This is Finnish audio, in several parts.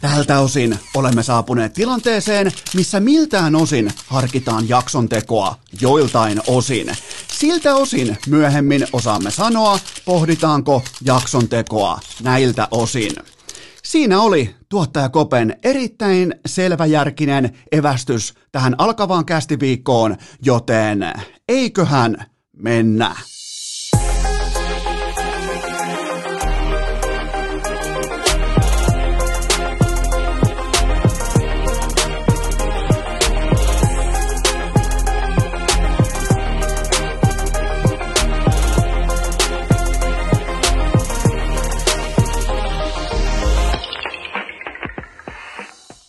Tältä osin olemme saapuneet tilanteeseen, missä miltään osin harkitaan jakson tekoa joiltain osin. Siltä osin myöhemmin osaamme sanoa, pohditaanko jakson tekoa näiltä osin. Siinä oli tuottaja Kopen erittäin selväjärkinen evästys tähän alkavaan kästiviikkoon, joten eiköhän mennä.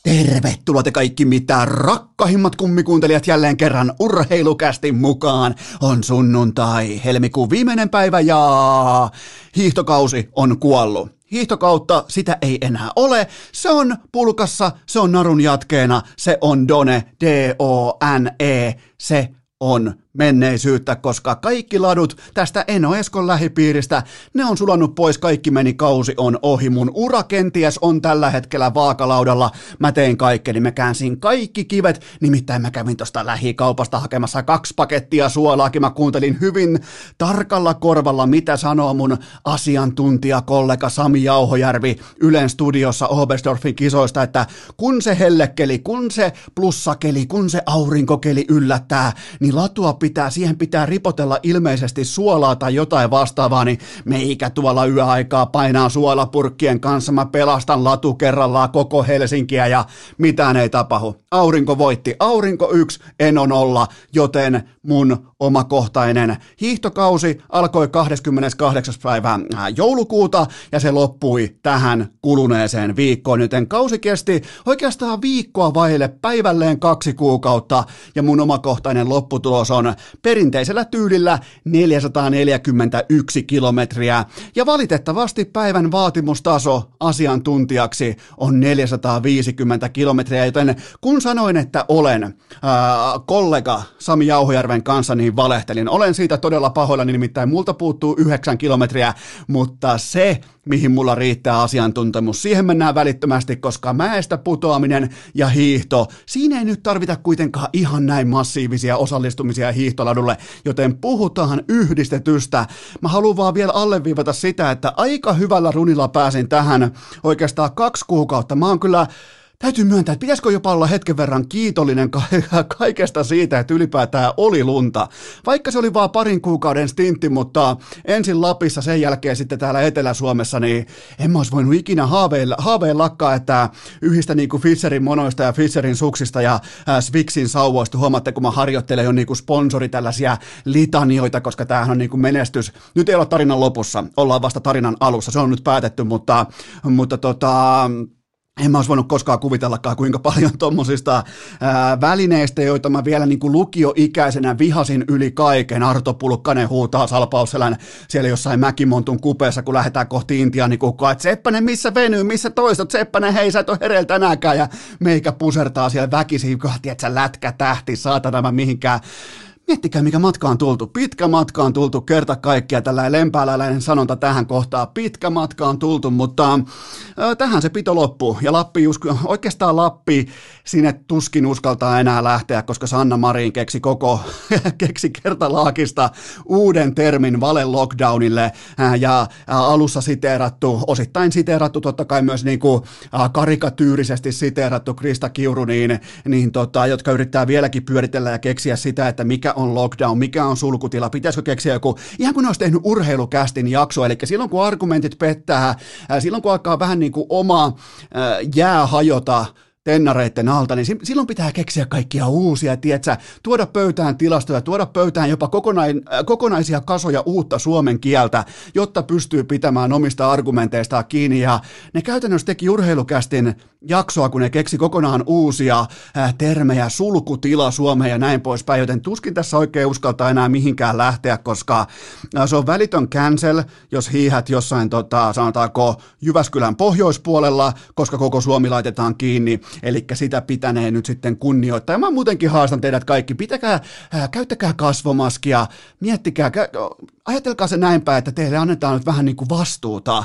Tervetuloa te kaikki mitä rakkahimmat kummikuuntelijat jälleen kerran urheilukästi mukaan. On sunnuntai, helmikuun viimeinen päivä ja hiihtokausi on kuollut. Hiihtokautta sitä ei enää ole. Se on pulkassa, se on narun jatkeena, se on Done, D-O-N-E, se on menneisyyttä, koska kaikki ladut tästä Eno Eskon lähipiiristä, ne on sulannut pois, kaikki meni, kausi on ohi. Mun ura kenties on tällä hetkellä vaakalaudalla. Mä tein kaikkeni, mä käänsin kaikki kivet, nimittäin mä kävin tosta lähikaupasta hakemassa kaksi pakettia suolaakin. Mä kuuntelin hyvin tarkalla korvalla, mitä sanoo mun asiantuntijakollega Sami Jauhojärvi Ylen studiossa Obersdorfin kisoista, että kun se hellekeli, kun se plussakeli, kun se aurinkokeli yllättää, niin latua pitää, siihen pitää ripotella ilmeisesti suolaa tai jotain vastaavaa, niin meikä tuolla yöaikaa painaa suolapurkkien kanssa, mä pelastan latu kerrallaan koko Helsinkiä ja mitään ei tapahdu. Aurinko voitti, aurinko yksi, en on olla, joten mun omakohtainen hiihtokausi alkoi 28. päivä äh, joulukuuta ja se loppui tähän kuluneeseen viikkoon, joten kausi kesti oikeastaan viikkoa vaille päivälleen kaksi kuukautta ja mun omakohtainen lopputulos on perinteisellä tyylillä 441 kilometriä ja valitettavasti päivän vaatimustaso asiantuntijaksi on 450 kilometriä, joten kun sanoin, että olen äh, kollega Sami Jauhojärven kanssa, niin valehtelin. Olen siitä todella pahoillani, nimittäin multa puuttuu 9 kilometriä, mutta se, mihin mulla riittää asiantuntemus. Siihen mennään välittömästi, koska mäestä putoaminen ja hiihto, siinä ei nyt tarvita kuitenkaan ihan näin massiivisia osallistumisia hiihtoladulle, joten puhutaan yhdistetystä. Mä haluan vaan vielä alleviivata sitä, että aika hyvällä runilla pääsin tähän oikeastaan kaksi kuukautta. Mä oon kyllä täytyy myöntää, että pitäisikö jopa olla hetken verran kiitollinen ka- kaikesta siitä, että ylipäätään oli lunta. Vaikka se oli vain parin kuukauden stintti, mutta ensin Lapissa, sen jälkeen sitten täällä Etelä-Suomessa, niin en mä olisi voinut ikinä haaveilla, haaveillakaan, että yhdistä niin kuin Fisherin monoista ja Fisherin suksista ja äh, Swixin sauvoista, huomaatte, kun mä harjoittelen jo niin kuin sponsori tällaisia litanioita, koska tämähän on niin kuin menestys. Nyt ei olla tarinan lopussa, ollaan vasta tarinan alussa, se on nyt päätetty, mutta, mutta tota, en mä olisi voinut koskaan kuvitellakaan, kuinka paljon tuommoisista välineistä, joita mä vielä niin kuin lukioikäisenä vihasin yli kaiken. Arto Pulkkanen huutaa salpausselän siellä jossain Mäkimontun kupeessa, kun lähdetään kohti Intiaa, niin kukaan, että Seppänen, missä venyy, missä toistot, Seppänen, hei, sä et ole hereillä tänäänkään, ja meikä pusertaa siellä väkisin, kun tiedät, lätkä tähti, saatana mä mihinkään Miettikää, mikä matka on tultu. Pitkä matka on tultu kerta kaikkia. Tällainen lempääläinen sanonta tähän kohtaan. Pitkä matka on tultu, mutta äh, tähän se pito loppuu. Ja Lappi, oikeastaan Lappi, sinne tuskin uskaltaa enää lähteä, koska Sanna Marin keksi koko, keksi kertalaakista uuden termin vale lockdownille. Ja alussa siteerattu, osittain siteerattu, totta kai myös niin kuin, karikatyyrisesti siteerattu Krista Kiuru, niin, niin tota, jotka yrittää vieläkin pyöritellä ja keksiä sitä, että mikä on lockdown, mikä on sulkutila, pitäisikö keksiä joku, ihan kun olisi tehnyt urheilukästin jakso, eli silloin kun argumentit pettää, silloin kun alkaa vähän niin kuin oma jää hajota, tennareitten alta, niin silloin pitää keksiä kaikkia uusia, tietsä, tuoda pöytään tilastoja, tuoda pöytään jopa kokonain, kokonaisia kasoja uutta suomen kieltä, jotta pystyy pitämään omista argumenteistaan kiinni. Ja ne käytännössä teki urheilukästin jaksoa, kun ne keksi kokonaan uusia äh, termejä, sulkutila Suomeen ja näin poispäin, joten tuskin tässä oikein uskaltaa enää mihinkään lähteä, koska äh, se on välitön cancel, jos hiihät jossain, tota, sanotaanko, Jyväskylän pohjoispuolella, koska koko Suomi laitetaan kiinni, eli sitä pitänee nyt sitten kunnioittaa. Ja mä muutenkin haastan teidät kaikki, pitäkää, äh, käyttäkää kasvomaskia, miettikää, ajatelkaa se näinpä, että teille annetaan nyt vähän niin kuin vastuuta,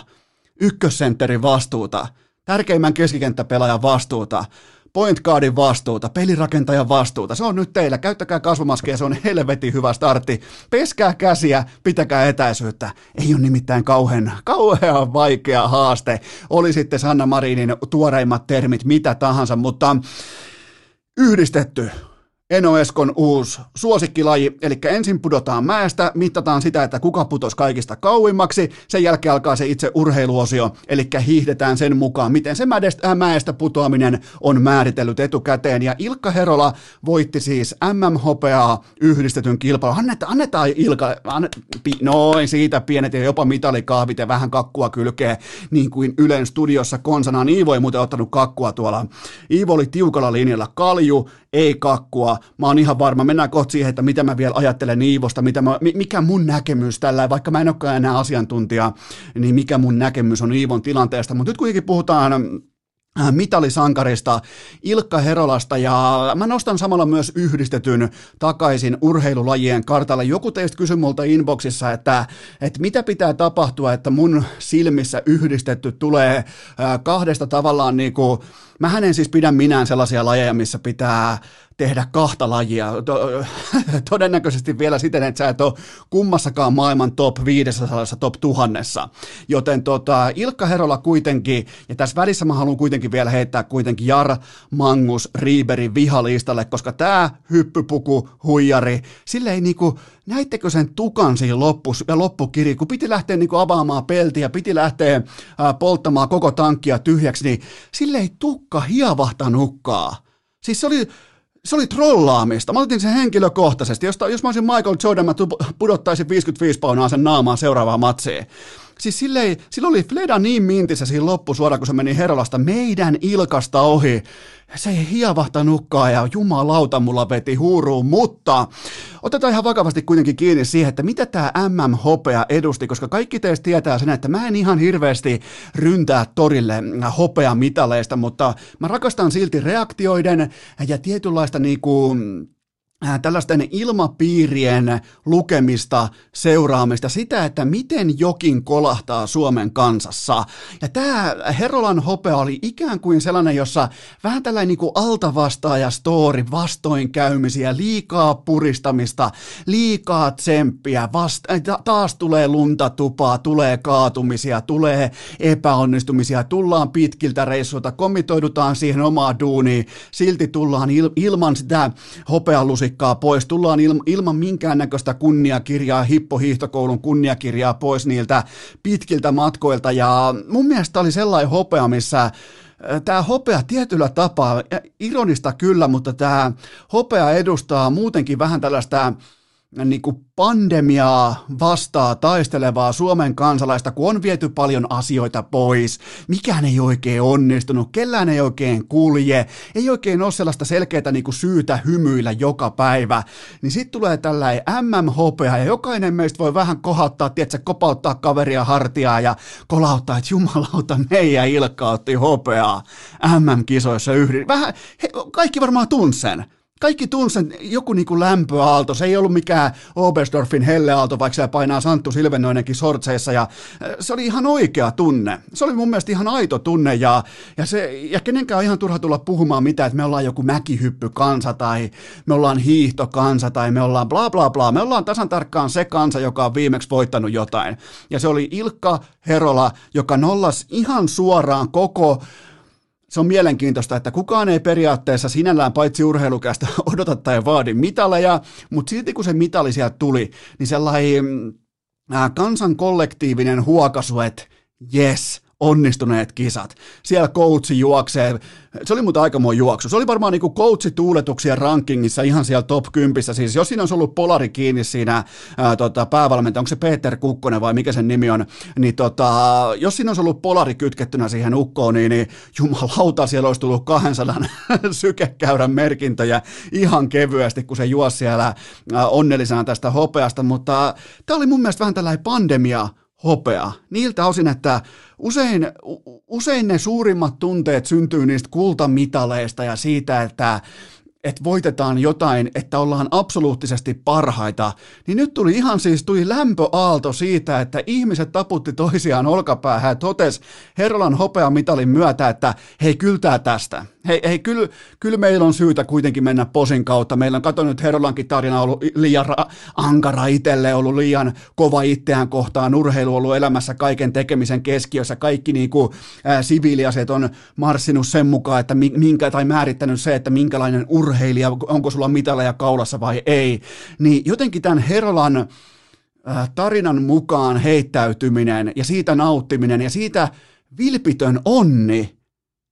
ykkössentterin vastuuta, tärkeimmän keskikenttäpelaajan vastuuta, point guardin vastuuta, pelirakentajan vastuuta. Se on nyt teillä. Käyttäkää kasvomaskeja, se on helvetin hyvä startti. Peskää käsiä, pitäkää etäisyyttä. Ei ole nimittäin kauhean, kauhean vaikea haaste. Oli sitten Sanna Marinin tuoreimmat termit, mitä tahansa, mutta yhdistetty Eno Eskon uusi suosikkilaji, eli ensin pudotaan mäestä, mitataan sitä, että kuka putosi kaikista kauimmaksi, sen jälkeen alkaa se itse urheiluosio, eli hiihdetään sen mukaan, miten se äh, mäestä putoaminen on määritellyt etukäteen, ja Ilkka Herola voitti siis MM-hopeaa yhdistetyn kilpailun. Annetaan, annetaan Ilka, annet, pi, noin siitä pienet ja jopa mitalikahvit ja vähän kakkua kylkee, niin kuin Ylen studiossa konsanaan. Iivo ei muuten ottanut kakkua tuolla. Iivo oli tiukalla linjalla kalju, ei kakkua. Mä oon ihan varma, mennään kohta siihen, että mitä mä vielä ajattelen Iivosta, mitä mä, mikä mun näkemys tällä, vaikka mä en olekaan enää asiantuntija, niin mikä mun näkemys on Iivon tilanteesta. Mutta nyt kuitenkin puhutaan äh, mitalisankarista Ilkka Herolasta ja mä nostan samalla myös yhdistetyn takaisin urheilulajien kartalle. Joku teistä kysyi multa inboxissa, että, että mitä pitää tapahtua, että mun silmissä yhdistetty tulee äh, kahdesta tavallaan niin kuin Mä en siis pidä minään sellaisia lajeja, missä pitää tehdä kahta lajia. Todennäköisesti vielä siten, että sä et ole kummassakaan maailman top 500, top 1000. Joten tota, Ilkka Herola kuitenkin, ja tässä välissä mä haluan kuitenkin vielä heittää kuitenkin Jar Mangus Riiberin vihalistalle, koska tämä hyppypuku, huijari, sille ei niinku, näittekö sen tukan siinä loppus, ja loppukiri, kun piti lähteä niinku avaamaan peltiä, piti lähteä ää, polttamaan koko tankkia tyhjäksi, niin sille ei tukka hiavahtanutkaan. Siis se oli, se oli trollaamista. Mä otin sen henkilökohtaisesti. Jos, jos mä olisin Michael Jordan, mä pudottaisin 55 paunaa sen naamaan seuraavaan matsiin. Siis sille, sillä oli Fleda niin mintissä siinä loppusuora, kun se meni Herolasta meidän ilkasta ohi. Se ei hiavahtanutkaan ja jumalauta mulla veti huuruun, mutta otetaan ihan vakavasti kuitenkin kiinni siihen, että mitä tämä MM-hopea edusti, koska kaikki teistä tietää sen, että mä en ihan hirveästi ryntää torille hopeamitaleista, mutta mä rakastan silti reaktioiden ja tietynlaista niinku tällaisten ilmapiirien lukemista, seuraamista, sitä, että miten jokin kolahtaa Suomen kansassa. Ja tämä Herolan hopea oli ikään kuin sellainen, jossa vähän tällainen niin kuin altavastaaja story, vastoinkäymisiä, liikaa puristamista, liikaa tsemppiä, vasta- taas tulee lunta tupaa, tulee kaatumisia, tulee epäonnistumisia, tullaan pitkiltä reissuilta, komitoidutaan siihen omaan duuniin, silti tullaan il- ilman sitä hopealusikkaa paikkaa pois, tullaan il, ilman minkäännäköistä kunniakirjaa, hippohiihtokoulun kunniakirjaa pois niiltä pitkiltä matkoilta. Ja mun mielestä oli sellainen hopea, missä äh, tämä hopea tietyllä tapaa, ironista kyllä, mutta tämä hopea edustaa muutenkin vähän tällaista niin kuin pandemiaa vastaa taistelevaa Suomen kansalaista, kun on viety paljon asioita pois, mikään ei oikein onnistunut, kellään ei oikein kulje, ei oikein ole sellaista selkeää niin kuin syytä hymyillä joka päivä, niin sitten tulee tällainen MM-hopea ja jokainen meistä voi vähän kohauttaa, tiedätkö, kopauttaa kaveria hartiaa ja kolauttaa, että jumalauta, meidän Ilkka otti hopeaa MM-kisoissa yhdessä. Vähän, he, kaikki varmaan tunsen kaikki tunsen joku niin kuin lämpöaalto, se ei ollut mikään Oberstdorfin helleaalto, vaikka se painaa Santtu Silvenoinenkin sortseissa, ja se oli ihan oikea tunne. Se oli mun mielestä ihan aito tunne, ja, ja, se, ja kenenkään on ihan turha tulla puhumaan mitään, että me ollaan joku mäkihyppykansa, tai me ollaan hiihtokansa, tai me ollaan bla bla bla. Me ollaan tasan tarkkaan se kansa, joka on viimeksi voittanut jotain. Ja se oli Ilkka Herola, joka nollas ihan suoraan koko se on mielenkiintoista, että kukaan ei periaatteessa sinällään paitsi urheilukästä odota tai vaadi mitaleja, mutta silti kun se mitali sieltä tuli, niin sellainen äh, kansan kollektiivinen huokasu, että yes, onnistuneet kisat. Siellä coachi juoksee, se oli muuten aikamoinen juoksu. Se oli varmaan niin coach-tuuletuksien rankingissa ihan siellä top 10. Siis jos siinä olisi ollut polari kiinni siinä ää, tota, päävalmentaja, onko se Peter Kukkonen vai mikä sen nimi on, niin tota, jos siinä olisi ollut polari kytkettynä siihen ukkoon, niin, niin jumalauta siellä olisi tullut 200 sykekäyrän merkintöjä ihan kevyesti, kun se juosi siellä ää, onnellisena tästä hopeasta, mutta tämä oli mun mielestä vähän tällainen pandemia hopea. Niiltä osin, että usein, usein ne suurimmat tunteet syntyy niistä kultamitaleista ja siitä, että että voitetaan jotain, että ollaan absoluuttisesti parhaita, niin nyt tuli ihan siis tuli lämpöaalto siitä, että ihmiset taputti toisiaan olkapäähän ja totesi Herolan hopeamitalin myötä, että hei, kyltää tästä. Hei, hei kyllä, kyllä meillä on syytä kuitenkin mennä posin kautta. Meillä on katsonut nyt Herolankin tarina ollut liian ra- ankara itselle, ollut liian kova itseään kohtaan, urheilu ollut elämässä kaiken tekemisen keskiössä, kaikki niin ää, siviiliaset on marssinut sen mukaan, että minkä, tai määrittänyt se, että minkälainen urheilija, onko sulla mitaleja kaulassa vai ei. Niin jotenkin tämän Herolan tarinan mukaan heittäytyminen ja siitä nauttiminen ja siitä vilpitön onni,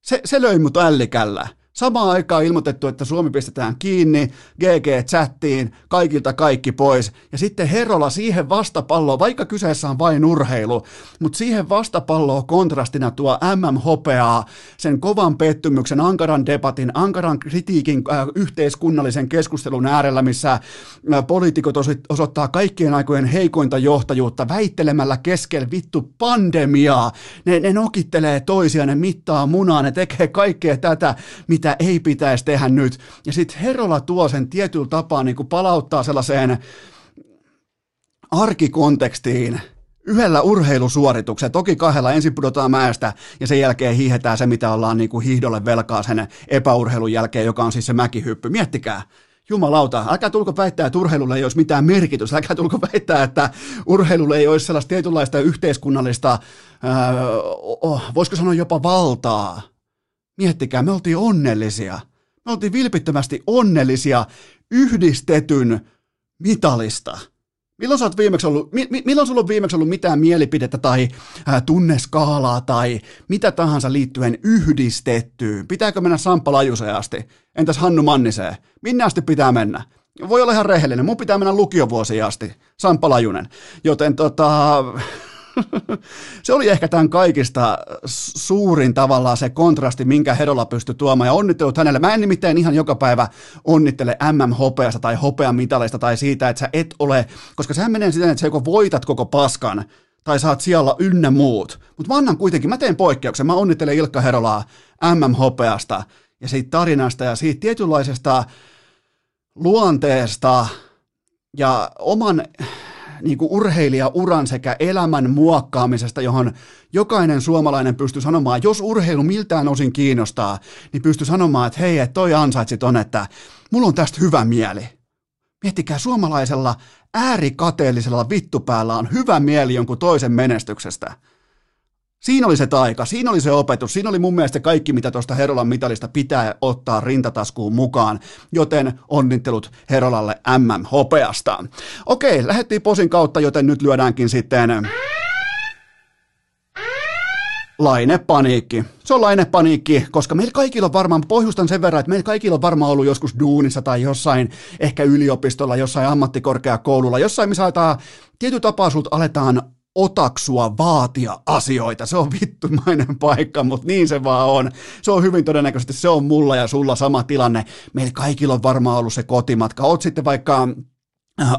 se, se löi mut ällikällä. Samaan aikaan ilmoitettu, että Suomi pistetään kiinni, GG-chattiin, kaikilta kaikki pois. Ja sitten Herola siihen vastapalloon, vaikka kyseessä on vain urheilu, mutta siihen vastapalloon kontrastina tuo MM-hopeaa, sen kovan pettymyksen, ankaran debatin, ankaran kritiikin äh, yhteiskunnallisen keskustelun äärellä, missä äh, poliitikot osoittaa kaikkien aikojen heikointa johtajuutta väittelemällä keskellä vittu pandemiaa. Ne, ne nokittelee toisiaan, ne mittaa munaa, ne tekee kaikkea tätä, mitä mitä ei pitäisi tehdä nyt. Ja sitten Herola tuo sen tietyllä tapaa niin palauttaa sellaiseen arkikontekstiin, yhdellä urheilusuorituksella, toki kahdella, ensin pudotaan mäestä ja sen jälkeen hiihetään se, mitä ollaan niin kuin hiihdolle velkaa sen epäurheilun jälkeen, joka on siis se mäkihyppy. Miettikää, jumalauta, älkää tulko väittää, että urheilulle ei olisi mitään merkitystä, älkää tulko väittää, että urheilulle ei olisi sellaista tietynlaista yhteiskunnallista, ää, voisiko sanoa jopa valtaa, Miettikää, me oltiin onnellisia. Me oltiin vilpittömästi onnellisia yhdistetyn mitalista. Milloin sä oot viimeksi ollut, mi, milloin sulla on viimeksi ollut mitään mielipidettä tai ää, tunneskaalaa tai mitä tahansa liittyen yhdistettyyn? Pitääkö mennä Samppa Lajuseen asti? Entäs Hannu Manniseen? Minne asti pitää mennä? Voi olla ihan rehellinen. Mun pitää mennä lukiovuosiin asti. Samppa Lajunen. Joten tota, se oli ehkä tämän kaikista suurin tavallaan se kontrasti, minkä Herola pystyi tuomaan, ja onnittelut hänelle. Mä en nimittäin ihan joka päivä onnittele MM-hopeasta tai hopeamitaleista tai siitä, että sä et ole, koska sehän menee siten, että sä joko voitat koko paskan, tai saat siellä ynnä muut. Mutta mä annan kuitenkin, mä teen poikkeuksen, mä onnittelen Ilkka Herolaa MM-hopeasta, ja siitä tarinasta, ja siitä tietynlaisesta luonteesta, ja oman niin kuin urheilijauran sekä elämän muokkaamisesta, johon jokainen suomalainen pystyy sanomaan, jos urheilu miltään osin kiinnostaa, niin pystyy sanomaan, että hei, että toi ansaitsi ton, että mulla on tästä hyvä mieli. Miettikää, suomalaisella äärikateellisella vittupäällä on hyvä mieli jonkun toisen menestyksestä. Siinä oli se taika, siinä oli se opetus, siinä oli mun mielestä kaikki, mitä tuosta Herolan mitalista pitää ottaa rintataskuun mukaan, joten onnittelut Herolalle MM-hopeasta. Okei, lähdettiin posin kautta, joten nyt lyödäänkin sitten lainepaniikki. Se on lainepaniikki, koska meillä kaikilla on varmaan, pohjustan sen verran, että meillä kaikilla on varmaan ollut joskus duunissa tai jossain ehkä yliopistolla, jossain ammattikorkeakoululla, jossain missä aletaan, tietyllä tapaa aletaan otaksua vaatia asioita. Se on vittumainen paikka, mutta niin se vaan on. Se on hyvin todennäköisesti, se on mulla ja sulla sama tilanne. Meillä kaikilla on varmaan ollut se kotimatka. Oot sitten vaikka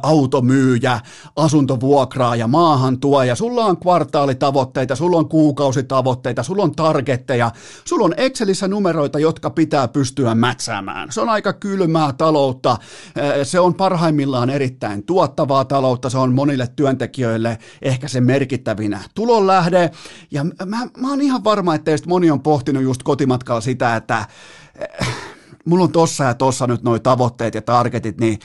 automyyjä, asuntovuokraaja, maahantuoja, sulla on kvartaalitavoitteita, sulla on kuukausitavoitteita, sulla on targetteja, sulla on Excelissä numeroita, jotka pitää pystyä mätsäämään. Se on aika kylmää taloutta, se on parhaimmillaan erittäin tuottavaa taloutta, se on monille työntekijöille ehkä se merkittävinä tulonlähde, ja mä, mä oon ihan varma, että teistä moni on pohtinut just kotimatkalla sitä, että äh, mulla on tossa ja tossa nyt noi tavoitteet ja targetit, niin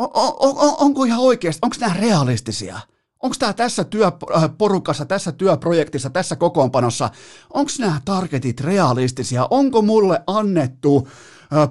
on, on, on, onko ihan oikeasti, onko nämä realistisia? Onko tämä tässä työporukassa, tässä työprojektissa, tässä kokoonpanossa, onko nämä targetit realistisia? Onko mulle annettu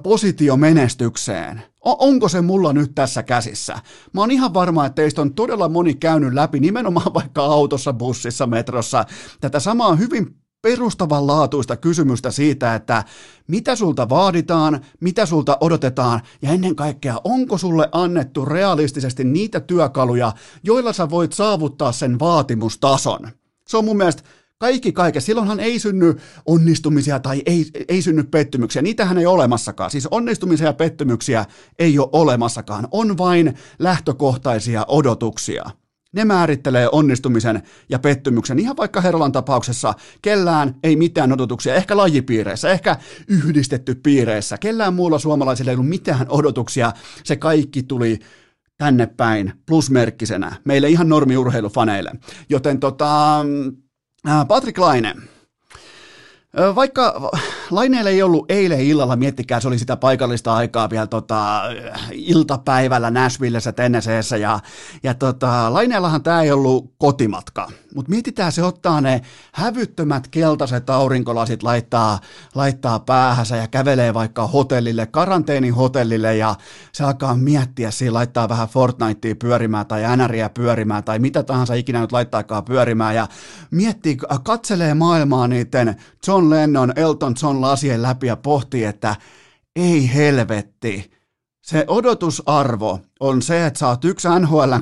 positio menestykseen? Onko se mulla nyt tässä käsissä? Mä oon ihan varma, että teistä on todella moni käynyt läpi nimenomaan vaikka autossa, bussissa, metrossa tätä samaa hyvin perustavanlaatuista kysymystä siitä, että mitä sulta vaaditaan, mitä sulta odotetaan ja ennen kaikkea, onko sulle annettu realistisesti niitä työkaluja, joilla sä voit saavuttaa sen vaatimustason. Se on mun mielestä kaikki kaikessa. Silloinhan ei synny onnistumisia tai ei, ei synny pettymyksiä. Niitähän ei ole olemassakaan. Siis onnistumisia ja pettymyksiä ei ole olemassakaan. On vain lähtökohtaisia odotuksia. Ne määrittelee onnistumisen ja pettymyksen. Ihan vaikka Herolan tapauksessa kellään ei mitään odotuksia, ehkä lajipiireissä, ehkä yhdistetty piireissä. Kellään muulla suomalaisilla ei ollut mitään odotuksia. Se kaikki tuli tänne päin plusmerkkisenä meille ihan normiurheilufaneille. Joten tota, Patrick Laine, vaikka Laineelle ei ollut eilen illalla, miettikää, se oli sitä paikallista aikaa vielä tota, iltapäivällä Nashvillessä, Tennesseessä, ja, ja tota, Laineellahan tämä ei ollut kotimatka, mutta mietitään, se ottaa ne hävyttömät keltaiset aurinkolasit, laittaa, laittaa päähänsä ja kävelee vaikka hotellille, karanteenihotellille, ja se alkaa miettiä, siinä laittaa vähän Fortnitea pyörimään, tai NRiä pyörimään, tai mitä tahansa ikinä nyt laittaakaan pyörimään, ja miettii, katselee maailmaa niiden John Lennon, Elton John lasien läpi ja pohtii, että ei helvetti, se odotusarvo on se, että sä oot yksi NHL,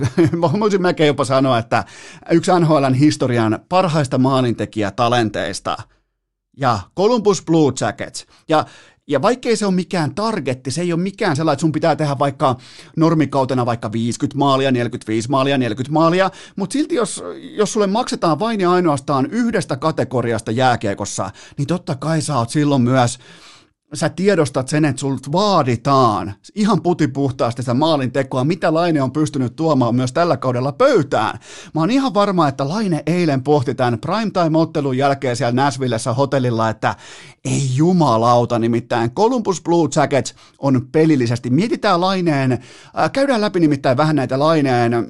voisin melkein jopa sanoa, että yksi NHLn historian parhaista maalintekijätalenteista ja Columbus Blue Jackets. Ja ja vaikkei se ole mikään targetti, se ei ole mikään sellainen, että sun pitää tehdä vaikka normikautena vaikka 50 maalia, 45 maalia, 40 maalia, mutta silti jos, jos sulle maksetaan vain ja ainoastaan yhdestä kategoriasta jääkiekossa, niin totta kai sä oot silloin myös sä tiedostat sen, että sulta vaaditaan ihan putipuhtaasti sitä maalin tekoa, mitä Laine on pystynyt tuomaan myös tällä kaudella pöytään. Mä oon ihan varma, että Laine eilen pohti tämän primetime-ottelun jälkeen siellä Nashvillessä hotellilla, että ei jumalauta, nimittäin Columbus Blue Jackets on pelillisesti. Mietitään Laineen, äh, käydään läpi nimittäin vähän näitä Laineen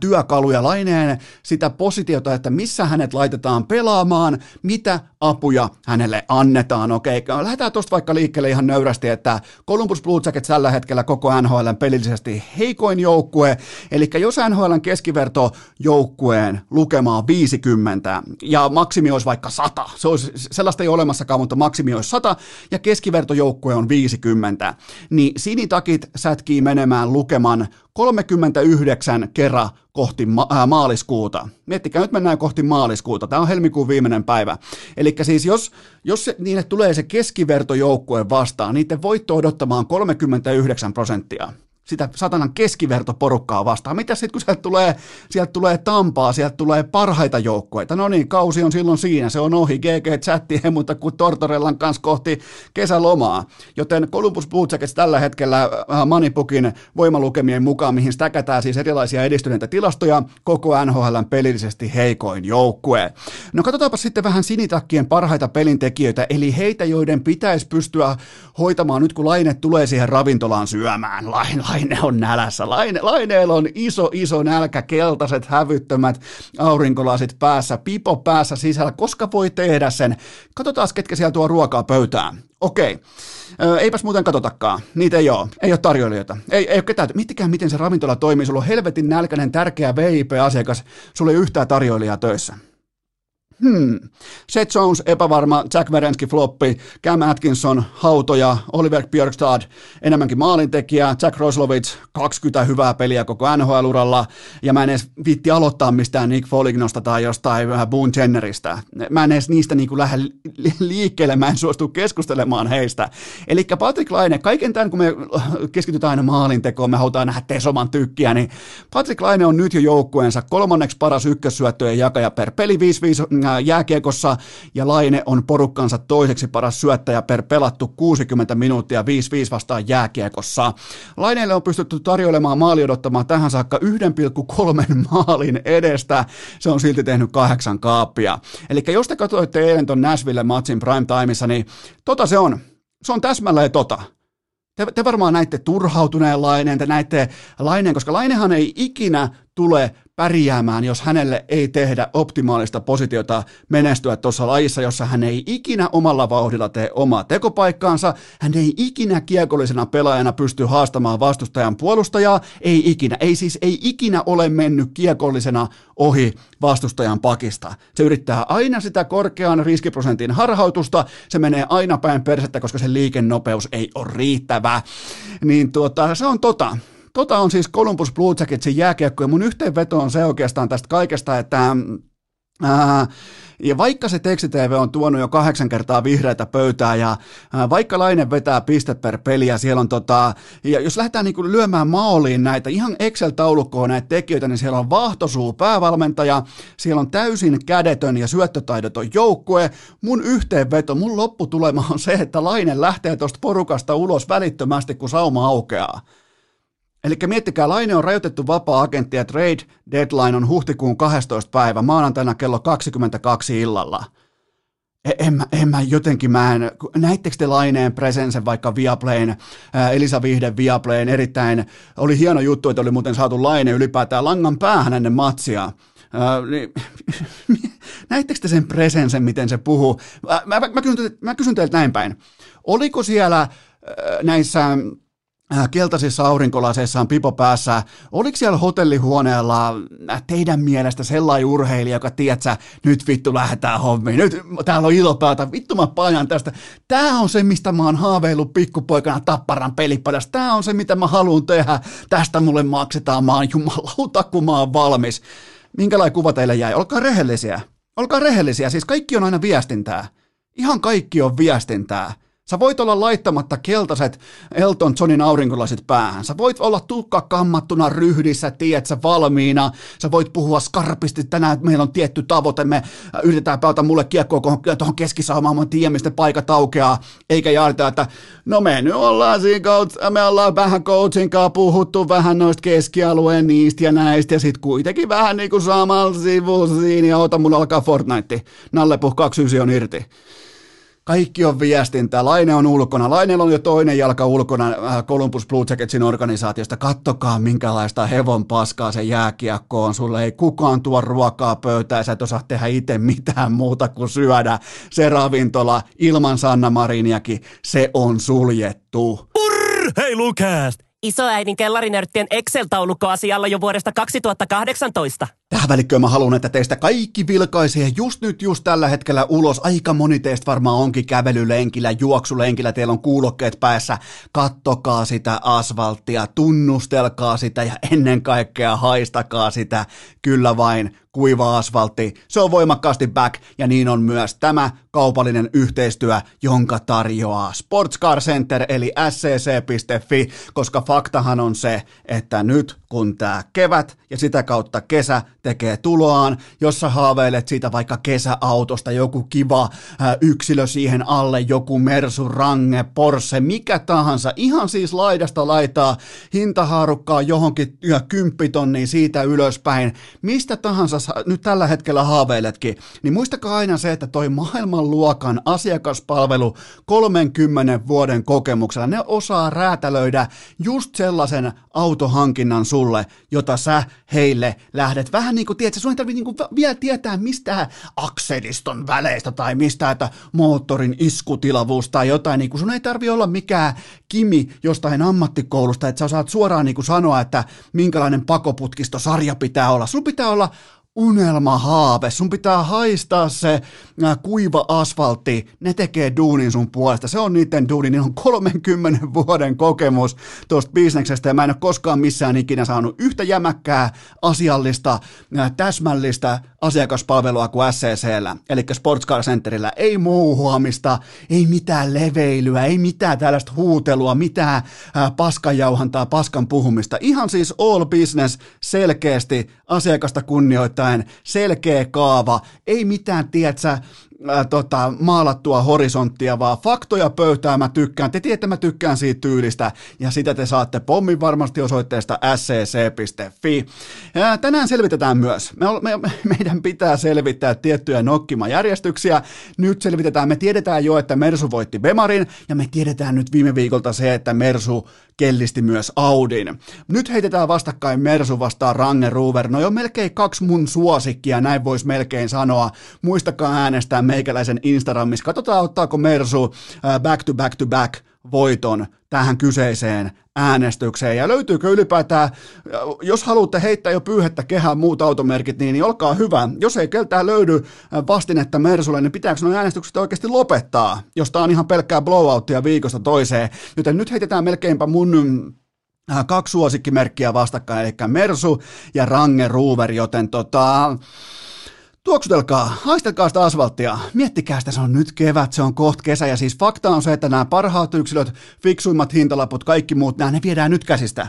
työkaluja laineen sitä positiota, että missä hänet laitetaan pelaamaan, mitä apuja hänelle annetaan. Okei, lähdetään tuosta vaikka liikkeelle ihan nöyrästi, että Columbus Blue Jackets tällä hetkellä koko NHL pelillisesti heikoin joukkue, eli jos NHL keskiverto joukkueen lukemaa 50 ja maksimi olisi vaikka 100, se olisi, sellaista ei ole olemassakaan, mutta maksimi olisi 100 ja keskivertojoukkue on 50, niin sinitakit sätkii menemään lukeman 39 kerran kohti ma- ää, maaliskuuta. Miettikää, nyt mennään kohti maaliskuuta. Tämä on helmikuun viimeinen päivä. Eli siis jos, jos se, niille tulee se keskivertojoukkue vastaan, niiden voitto odottamaan 39 prosenttia sitä satanan keskivertoporukkaa vastaan. Mitä sitten, kun sieltä tulee, sieltä tulee Tampaa, sieltä tulee parhaita joukkueita? No niin, kausi on silloin siinä, se on ohi. GG chatti ei muuta kuin Tortorellan kanssa kohti kesälomaa. Joten Columbus Blue Jackets tällä hetkellä äh, Manipukin voimalukemien mukaan, mihin stäkätään siis erilaisia edistyneitä tilastoja, koko NHLn pelillisesti heikoin joukkue. No katsotaanpa sitten vähän sinitakkien parhaita pelintekijöitä, eli heitä, joiden pitäisi pystyä hoitamaan nyt, kun laine tulee siihen ravintolaan syömään. Lain, Laine on nälässä. Laine, Laineella on iso, iso nälkä, keltaiset, hävyttömät aurinkolasit päässä, pipo päässä sisällä. Koska voi tehdä sen? Katsotaan, ketkä siellä tuo ruokaa pöytään. Okei. Ö, eipäs muuten katsotakaan. Niitä ei ole. Ei ole tarjoilijoita. Ei, ei ole ketään. Miettikää, miten se ravintola toimii. Sulla on helvetin nälkäinen, tärkeä VIP-asiakas. Sulla ei yhtään tarjoilijaa töissä hmm, Seth Jones epävarma, Jack Verensky floppi, Cam Atkinson hautoja, Oliver Björkstad enemmänkin maalintekijä, Jack Roslovich 20 hyvää peliä koko NHL-uralla, ja mä en edes viitti aloittaa mistään Nick Folignosta tai jostain vähän Boone Jenneristä. Mä en edes niistä niin lähde liikkeelle, mä en suostu keskustelemaan heistä. Eli Patrick Laine, kaiken tämän kun me keskitytään aina maalintekoon, me halutaan nähdä Tesoman tykkiä, niin Patrick Laine on nyt jo joukkueensa kolmanneksi paras ykkössyöttöjen jakaja per peli 5-5 jääkiekossa ja Laine on porukkansa toiseksi paras syöttäjä per pelattu 60 minuuttia 5-5 vastaan jääkiekossa. Laineelle on pystytty tarjoilemaan maali odottamaan tähän saakka 1,3 maalin edestä. Se on silti tehnyt kahdeksan kaappia. Eli jos te katsoitte eilen ton Nashville-matsin prime timeissa, niin tota se on. Se on täsmälleen tota. Te, te varmaan näitte turhautuneen laineen, te näitte laineen, koska lainehan ei ikinä tule pärjäämään, jos hänelle ei tehdä optimaalista positiota menestyä tuossa lajissa, jossa hän ei ikinä omalla vauhdilla tee omaa tekopaikkaansa, hän ei ikinä kiekollisena pelaajana pysty haastamaan vastustajan puolustajaa, ei ikinä, ei siis ei ikinä ole mennyt kiekollisena ohi vastustajan pakista. Se yrittää aina sitä korkean riskiprosentin harhautusta, se menee aina päin persettä, koska se liikennopeus ei ole riittävä. Niin tuota, se on tota, Tota on siis Columbus Blue Jacketsin jääkiekko, ja mun yhteenveto on se oikeastaan tästä kaikesta, että Ää, ja vaikka se tekstitv on tuonut jo kahdeksan kertaa vihreitä pöytää ja ää, vaikka Laine vetää piste per peli ja siellä on tota, ja jos lähdetään niin lyömään maaliin näitä ihan Excel-taulukkoon näitä tekijöitä, niin siellä on vahtosuu päävalmentaja, siellä on täysin kädetön ja syöttötaidoton joukkue. Mun yhteenveto, mun lopputulema on se, että Laine lähtee tuosta porukasta ulos välittömästi, kun sauma aukeaa. Eli miettikää, Laine on rajoitettu vapaa-agentti ja trade deadline on huhtikuun 12. päivä, maanantaina kello 22 illalla. E, en mä, en mä jotenkin, mä en, näittekö te Laineen presensen vaikka Viaplayn, Elisa Vihden Viaplayn, erittäin, oli hieno juttu, että oli muuten saatu Laine ylipäätään langan päähän ennen matsia. Niin, näittekö te sen presensen, miten se puhuu? Mä, mä, mä, kysyn, mä kysyn teiltä näin päin. Oliko siellä näissä keltaisissa aurinkolaseissa on pipo päässä. Oliko siellä hotellihuoneella äh, teidän mielestä sellainen urheilija, joka tiedät nyt vittu lähdetään hommiin, nyt täällä on ilopäätä, vittu mä pajan tästä. Tää on se, mistä mä oon haaveillut pikkupoikana Tapparan pelipadasta. Tää on se, mitä mä haluan tehdä. Tästä mulle maksetaan, mä oon jumalauta, kun mä oon valmis. Minkälainen kuva teille jäi? Olkaa rehellisiä. Olkaa rehellisiä, siis kaikki on aina viestintää. Ihan kaikki on viestintää. Sä voit olla laittamatta keltaiset Elton Johnin aurinkolasit päähän. Sä voit olla tukka kammattuna ryhdissä, tiedät sä valmiina. Sä voit puhua skarpisti tänään, että meillä on tietty tavoite. Me yritetään pelata mulle kiekkoa tuohon keskisaumaan, mä tiedän, mistä paikat aukeaa. Eikä jaarita, että no me nyt ollaan siinä, me ollaan vähän coachin kanssa puhuttu vähän noista keskialueen niistä ja näistä. Ja sit kuitenkin vähän niin kuin samalla sivulla siinä ja ota mulla alkaa Fortnite. Nallepuh 29 on irti. Kaikki on viestintää. Laine on ulkona. Laineella on jo toinen jalka ulkona äh, Columbus Blue Jacketsin organisaatiosta. Kattokaa, minkälaista hevon paskaa se jääkiekko on. Sulle ei kukaan tuo ruokaa pöytään. Sä et osaa tehdä itse mitään muuta kuin syödä. Se ravintola ilman Sanna Mariniakin, se on suljettu. Hei Lukas! Isoäidin kellarinörttien Excel-taulukko asialla jo vuodesta 2018. Tähän välikköön mä haluan, että teistä kaikki vilkaisee just nyt, just tällä hetkellä ulos. Aika moni teistä varmaan onkin kävelylenkillä, juoksulenkillä, teillä on kuulokkeet päässä. Kattokaa sitä asfalttia, tunnustelkaa sitä ja ennen kaikkea haistakaa sitä. Kyllä vain, kuiva asfaltti, se on voimakkaasti back ja niin on myös tämä kaupallinen yhteistyö, jonka tarjoaa Sportscar Center eli scc.fi, koska faktahan on se, että nyt kun tämä kevät ja sitä kautta kesä tekee tuloaan, jos sä haaveilet siitä vaikka kesäautosta, joku kiva ää, yksilö siihen alle, joku Mersu, Range, Porsche, mikä tahansa, ihan siis laidasta laitaa, hintahaarukkaa johonkin ja kymppitonniin siitä ylöspäin, mistä tahansa sä nyt tällä hetkellä haaveiletkin, niin muistakaa aina se, että toi maailmanluokan asiakaspalvelu 30 vuoden kokemuksella, ne osaa räätälöidä just sellaisen autohankinnan sulle, jota sä heille lähdet. Vähän niin kuin, tiedätkö, sun ei tarvitse niin vielä tietää mistään akseliston väleistä tai mistä, että moottorin iskutilavuus tai jotain, niin kuin sun ei tarvi olla mikään kimi jostain ammattikoulusta, että sä osaat suoraan niin kuin sanoa, että minkälainen pakoputkisto sarja pitää olla. Sun pitää olla unelmahaave. Sun pitää haistaa se kuiva asfaltti. Ne tekee duunin sun puolesta. Se on niiden duuni. Niillä on 30 vuoden kokemus tuosta bisneksestä ja mä en ole koskaan missään ikinä saanut yhtä jämäkkää, asiallista, täsmällistä asiakaspalvelua kuin SCCllä, eli Sportscar Centerillä. Ei muuhuamista, ei mitään leveilyä, ei mitään tällaista huutelua, mitään paskanjauhantaa, paskan puhumista. Ihan siis all business selkeästi asiakasta kunnioittain, selkeä kaava, ei mitään, tiedätkö, ää, tota, maalattua horisonttia, vaan faktoja pöytään mä tykkään. Te tiedätte, mä tykkään siitä tyylistä, ja sitä te saatte pommin varmasti osoitteesta scc.fi. Ja tänään selvitetään myös. Me, me, meidän pitää selvittää tiettyjä nokkimajärjestyksiä. Nyt selvitetään, me tiedetään jo, että Mersu voitti Bemarin, ja me tiedetään nyt viime viikolta se, että Mersu kellisti myös Audin. Nyt heitetään vastakkain Mersu vastaan Range Rover. No jo melkein kaksi mun suosikkia, näin voisi melkein sanoa. Muistakaa äänestää meikäläisen Instagramissa. Katsotaan, ottaako Mersu back to back to back voiton tähän kyseiseen äänestykseen. Ja löytyykö ylipäätään, jos haluatte heittää jo pyyhettä kehään muut automerkit, niin, niin olkaa hyvä. Jos ei keltään löydy vastinetta Mersulle, niin pitääkö nuo äänestykset oikeasti lopettaa, jos tämä on ihan pelkkää blowouttia viikosta toiseen. Joten nyt heitetään melkeinpä mun kaksi suosikkimerkkiä vastakkain, eli Mersu ja Range Rover, joten tota, Tuoksutelkaa, haistelkaa sitä asfalttia, miettikää sitä, se on nyt kevät, se on koht kesä ja siis fakta on se, että nämä parhaat yksilöt, fiksuimmat hintalaput, kaikki muut, nämä ne viedään nyt käsistä.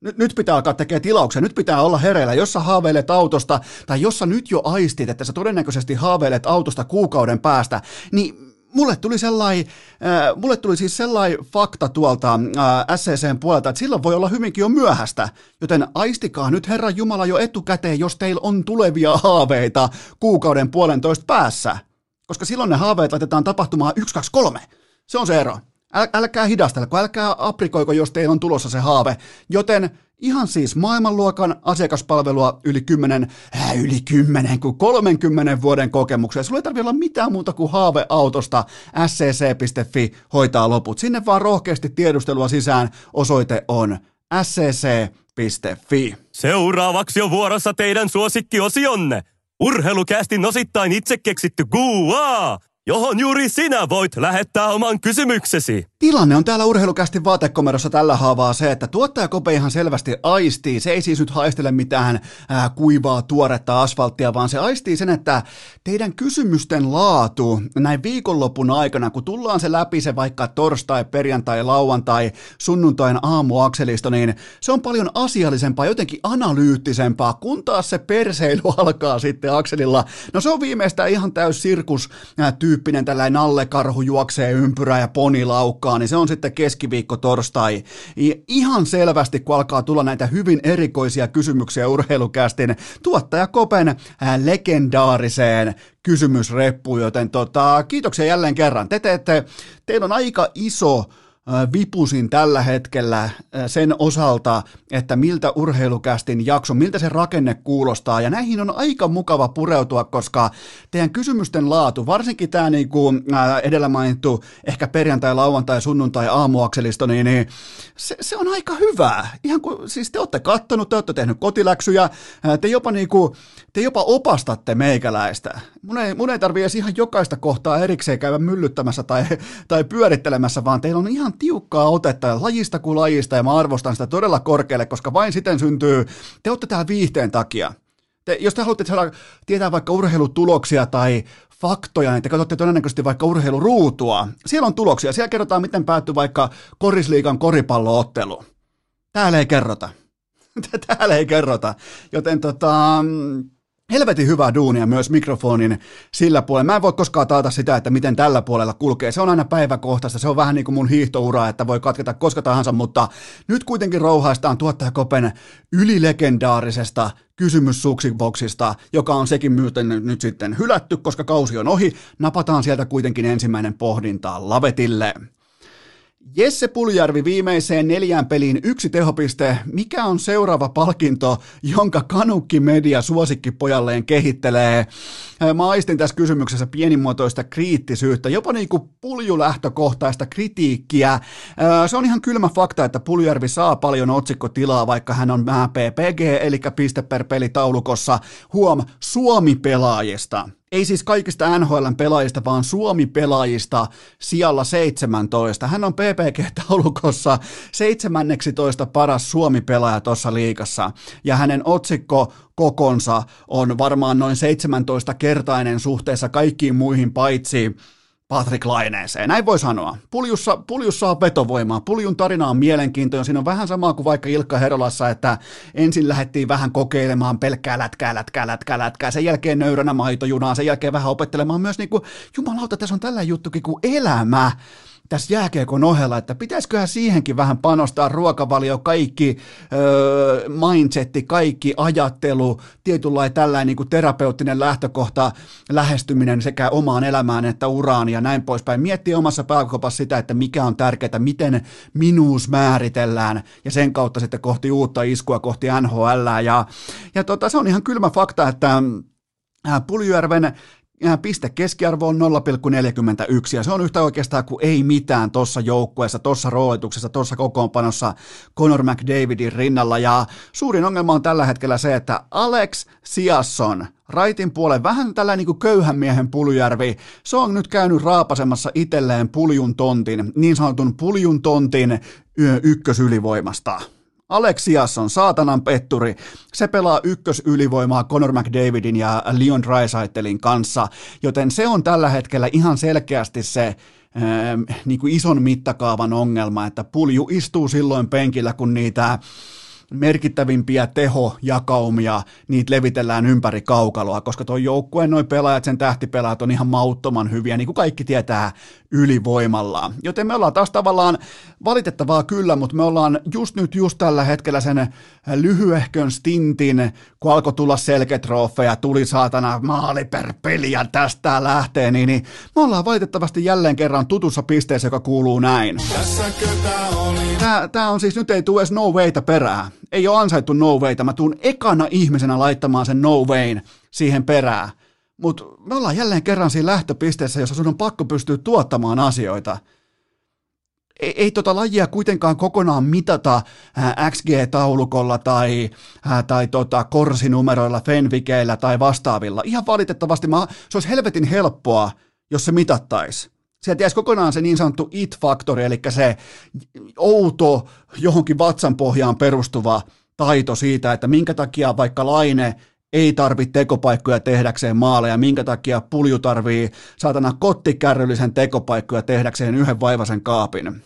Nyt, nyt pitää alkaa tekemään tilauksia, nyt pitää olla hereillä. Jos sä haaveilet autosta, tai jos sä nyt jo aistit, että sä todennäköisesti haaveilet autosta kuukauden päästä, niin mulle tuli sellainen, äh, mulle tuli siis sellainen fakta tuolta äh, SCCn puolelta, että silloin voi olla hyvinkin jo myöhäistä, joten aistikaa nyt Herran Jumala jo etukäteen, jos teillä on tulevia haaveita kuukauden puolentoista päässä, koska silloin ne haaveet laitetaan tapahtumaan 1, 2, 3. Se on se ero. Äl, älkää hidastelko, älkää aprikoiko, jos teillä on tulossa se haave. Joten ihan siis maailmanluokan asiakaspalvelua yli 10, äh, yli 10 kuin 30 vuoden kokemuksia. Sulla ei tarvitse olla mitään muuta kuin haaveautosta. scc.fi hoitaa loput. Sinne vaan rohkeasti tiedustelua sisään. Osoite on scc.fi. Seuraavaksi on vuorossa teidän suosikkiosionne. Urheilukästin osittain itse keksitty Guaa johon juuri sinä voit lähettää oman kysymyksesi. Tilanne on täällä urheilukästi vaatekomerossa tällä haavaa se, että tuottaja Kope ihan selvästi aistii. Se ei siis nyt haistele mitään ää, kuivaa tuoretta asfalttia, vaan se aistii sen, että teidän kysymysten laatu näin viikonlopun aikana, kun tullaan se läpi se vaikka torstai, perjantai, lauantai, sunnuntain aamuakselisto, niin se on paljon asiallisempaa, jotenkin analyyttisempaa, kun taas se perseily alkaa sitten akselilla. No se on viimeistään ihan täys sirkus ää, tyyppinen tällainen nallekarhu juoksee ympyrää ja poni laukkaa, niin se on sitten keskiviikko torstai. Ihan selvästi, kun alkaa tulla näitä hyvin erikoisia kysymyksiä urheilukästin tuottaja Kopen legendaariseen kysymysreppuun, joten tota, kiitoksia jälleen kerran. Te teette, teillä on aika iso vipusin tällä hetkellä sen osalta, että miltä urheilukästin jakso, miltä se rakenne kuulostaa, ja näihin on aika mukava pureutua, koska teidän kysymysten laatu, varsinkin tämä niinku, edellä mainittu ehkä perjantai, lauantai, sunnuntai, aamuakselisto, niin, niin se, se, on aika hyvää. Ihan kuin, siis te olette kattonut, te olette tehnyt kotiläksyjä, te jopa, niinku, te jopa opastatte meikäläistä. Mun ei, mun ei tarvitse edes ihan jokaista kohtaa erikseen käydä myllyttämässä tai, tai pyörittelemässä, vaan teillä on ihan tiukkaa otetta lajista kuin lajista ja mä arvostan sitä todella korkealle, koska vain siten syntyy, te olette täällä viihteen takia. Te, jos te haluatte saada tietää vaikka urheilutuloksia tai faktoja, niin te katsotte todennäköisesti vaikka urheiluruutua. Siellä on tuloksia. Siellä kerrotaan, miten päättyy vaikka Korisliikan koripalloottelu. Täällä ei kerrota. Täällä ei kerrota. Joten tota, helvetin hyvää duunia myös mikrofonin sillä puolella. Mä en voi koskaan taata sitä, että miten tällä puolella kulkee. Se on aina päiväkohtaista, se on vähän niin kuin mun hiihtoura, että voi katketa koska tahansa, mutta nyt kuitenkin rouhaistaan tuottaja Kopen ylilegendaarisesta kysymyssuksiboksista, joka on sekin myöten nyt sitten hylätty, koska kausi on ohi. Napataan sieltä kuitenkin ensimmäinen pohdinta lavetille. Jesse Puljärvi viimeiseen neljään peliin yksi tehopiste. Mikä on seuraava palkinto, jonka Kanukki Media suosikkipojalleen kehittelee? Mä aistin tässä kysymyksessä pienimuotoista kriittisyyttä, jopa niin kuin puljulähtökohtaista kritiikkiä. Se on ihan kylmä fakta, että Puljärvi saa paljon otsikkotilaa, vaikka hän on PPG, eli piste per peli taulukossa. Huom, Suomi-pelaajista ei siis kaikista NHLn pelaajista, vaan Suomi-pelaajista sijalla 17. Hän on PPG-taulukossa 17 paras Suomi-pelaaja tuossa liikassa, ja hänen otsikko kokonsa on varmaan noin 17-kertainen suhteessa kaikkiin muihin paitsi Patrick Laineeseen. Näin voi sanoa. Puljussa, puljussa on vetovoimaa. Puljun tarina on mielenkiintoinen. Siinä on vähän samaa kuin vaikka Ilkka Herolassa, että ensin lähdettiin vähän kokeilemaan pelkkää lätkää, lätkää, lätkää, lätkää. Sen jälkeen nöyränä maitojunaa. Sen jälkeen vähän opettelemaan myös niin kuin, jumalauta, tässä on tällä juttukin kuin elämä tässä jääkiekon ohella, että pitäisiköhän siihenkin vähän panostaa ruokavalio, kaikki öö, mindsetti, kaikki ajattelu, tietynlainen tällainen niin kuin terapeuttinen lähtökohta, lähestyminen sekä omaan elämään että uraan ja näin poispäin. Miettiä omassa pääkopassa sitä, että mikä on tärkeää, miten minuus määritellään ja sen kautta sitten kohti uutta iskua, kohti NHL. Ja, ja tota, se on ihan kylmä fakta, että Puljujärven piste keskiarvo on 0,41 ja se on yhtä oikeastaan kuin ei mitään tuossa joukkueessa, tuossa roolituksessa, tuossa kokoonpanossa Conor McDavidin rinnalla. Ja suurin ongelma on tällä hetkellä se, että Alex Siasson, raitin puolen, vähän tällainen niin kuin köyhän miehen Puljärvi, se on nyt käynyt raapasemassa itselleen puljun tontin, niin sanotun puljun tontin ykkösylivoimasta Alexias on saatanan petturi. Se pelaa ykkösylivoimaa Conor McDavidin ja Leon Dreisaitelin kanssa, joten se on tällä hetkellä ihan selkeästi se niin kuin ison mittakaavan ongelma, että pulju istuu silloin penkillä, kun niitä merkittävimpiä tehojakaumia, niitä levitellään ympäri kaukaloa, koska tuo joukkueen noin pelaajat, sen tähtipelaajat on ihan mauttoman hyviä, niin kuin kaikki tietää ylivoimalla. Joten me ollaan taas tavallaan valitettavaa kyllä, mutta me ollaan just nyt just tällä hetkellä sen lyhyehkön stintin, kun alkoi tulla selketrofeja, tuli saatana maali per peli ja tästä lähtee, niin, niin me ollaan valitettavasti jälleen kerran tutussa pisteessä, joka kuuluu näin. Tää, tää on siis, nyt ei tule edes no wayta perää. Ei ole ansaittu no wayta. Mä tuun ekana ihmisenä laittamaan sen no wayn siihen perään. Mutta me ollaan jälleen kerran siinä lähtöpisteessä, jossa sun on pakko pystyä tuottamaan asioita. Ei, ei tota lajia kuitenkaan kokonaan mitata XG-taulukolla tai, tai tota, korsinumeroilla, fenvikeillä tai vastaavilla. Ihan valitettavasti mä, se olisi helvetin helppoa, jos se mitattaisi sieltä jäisi kokonaan se niin sanottu it-faktori, eli se outo johonkin vatsan pohjaan perustuva taito siitä, että minkä takia vaikka Laine ei tarvitse tekopaikkoja tehdäkseen maaleja, minkä takia pulju tarvii saatana kottikärryllisen tekopaikkoja tehdäkseen yhden vaivaisen kaapin.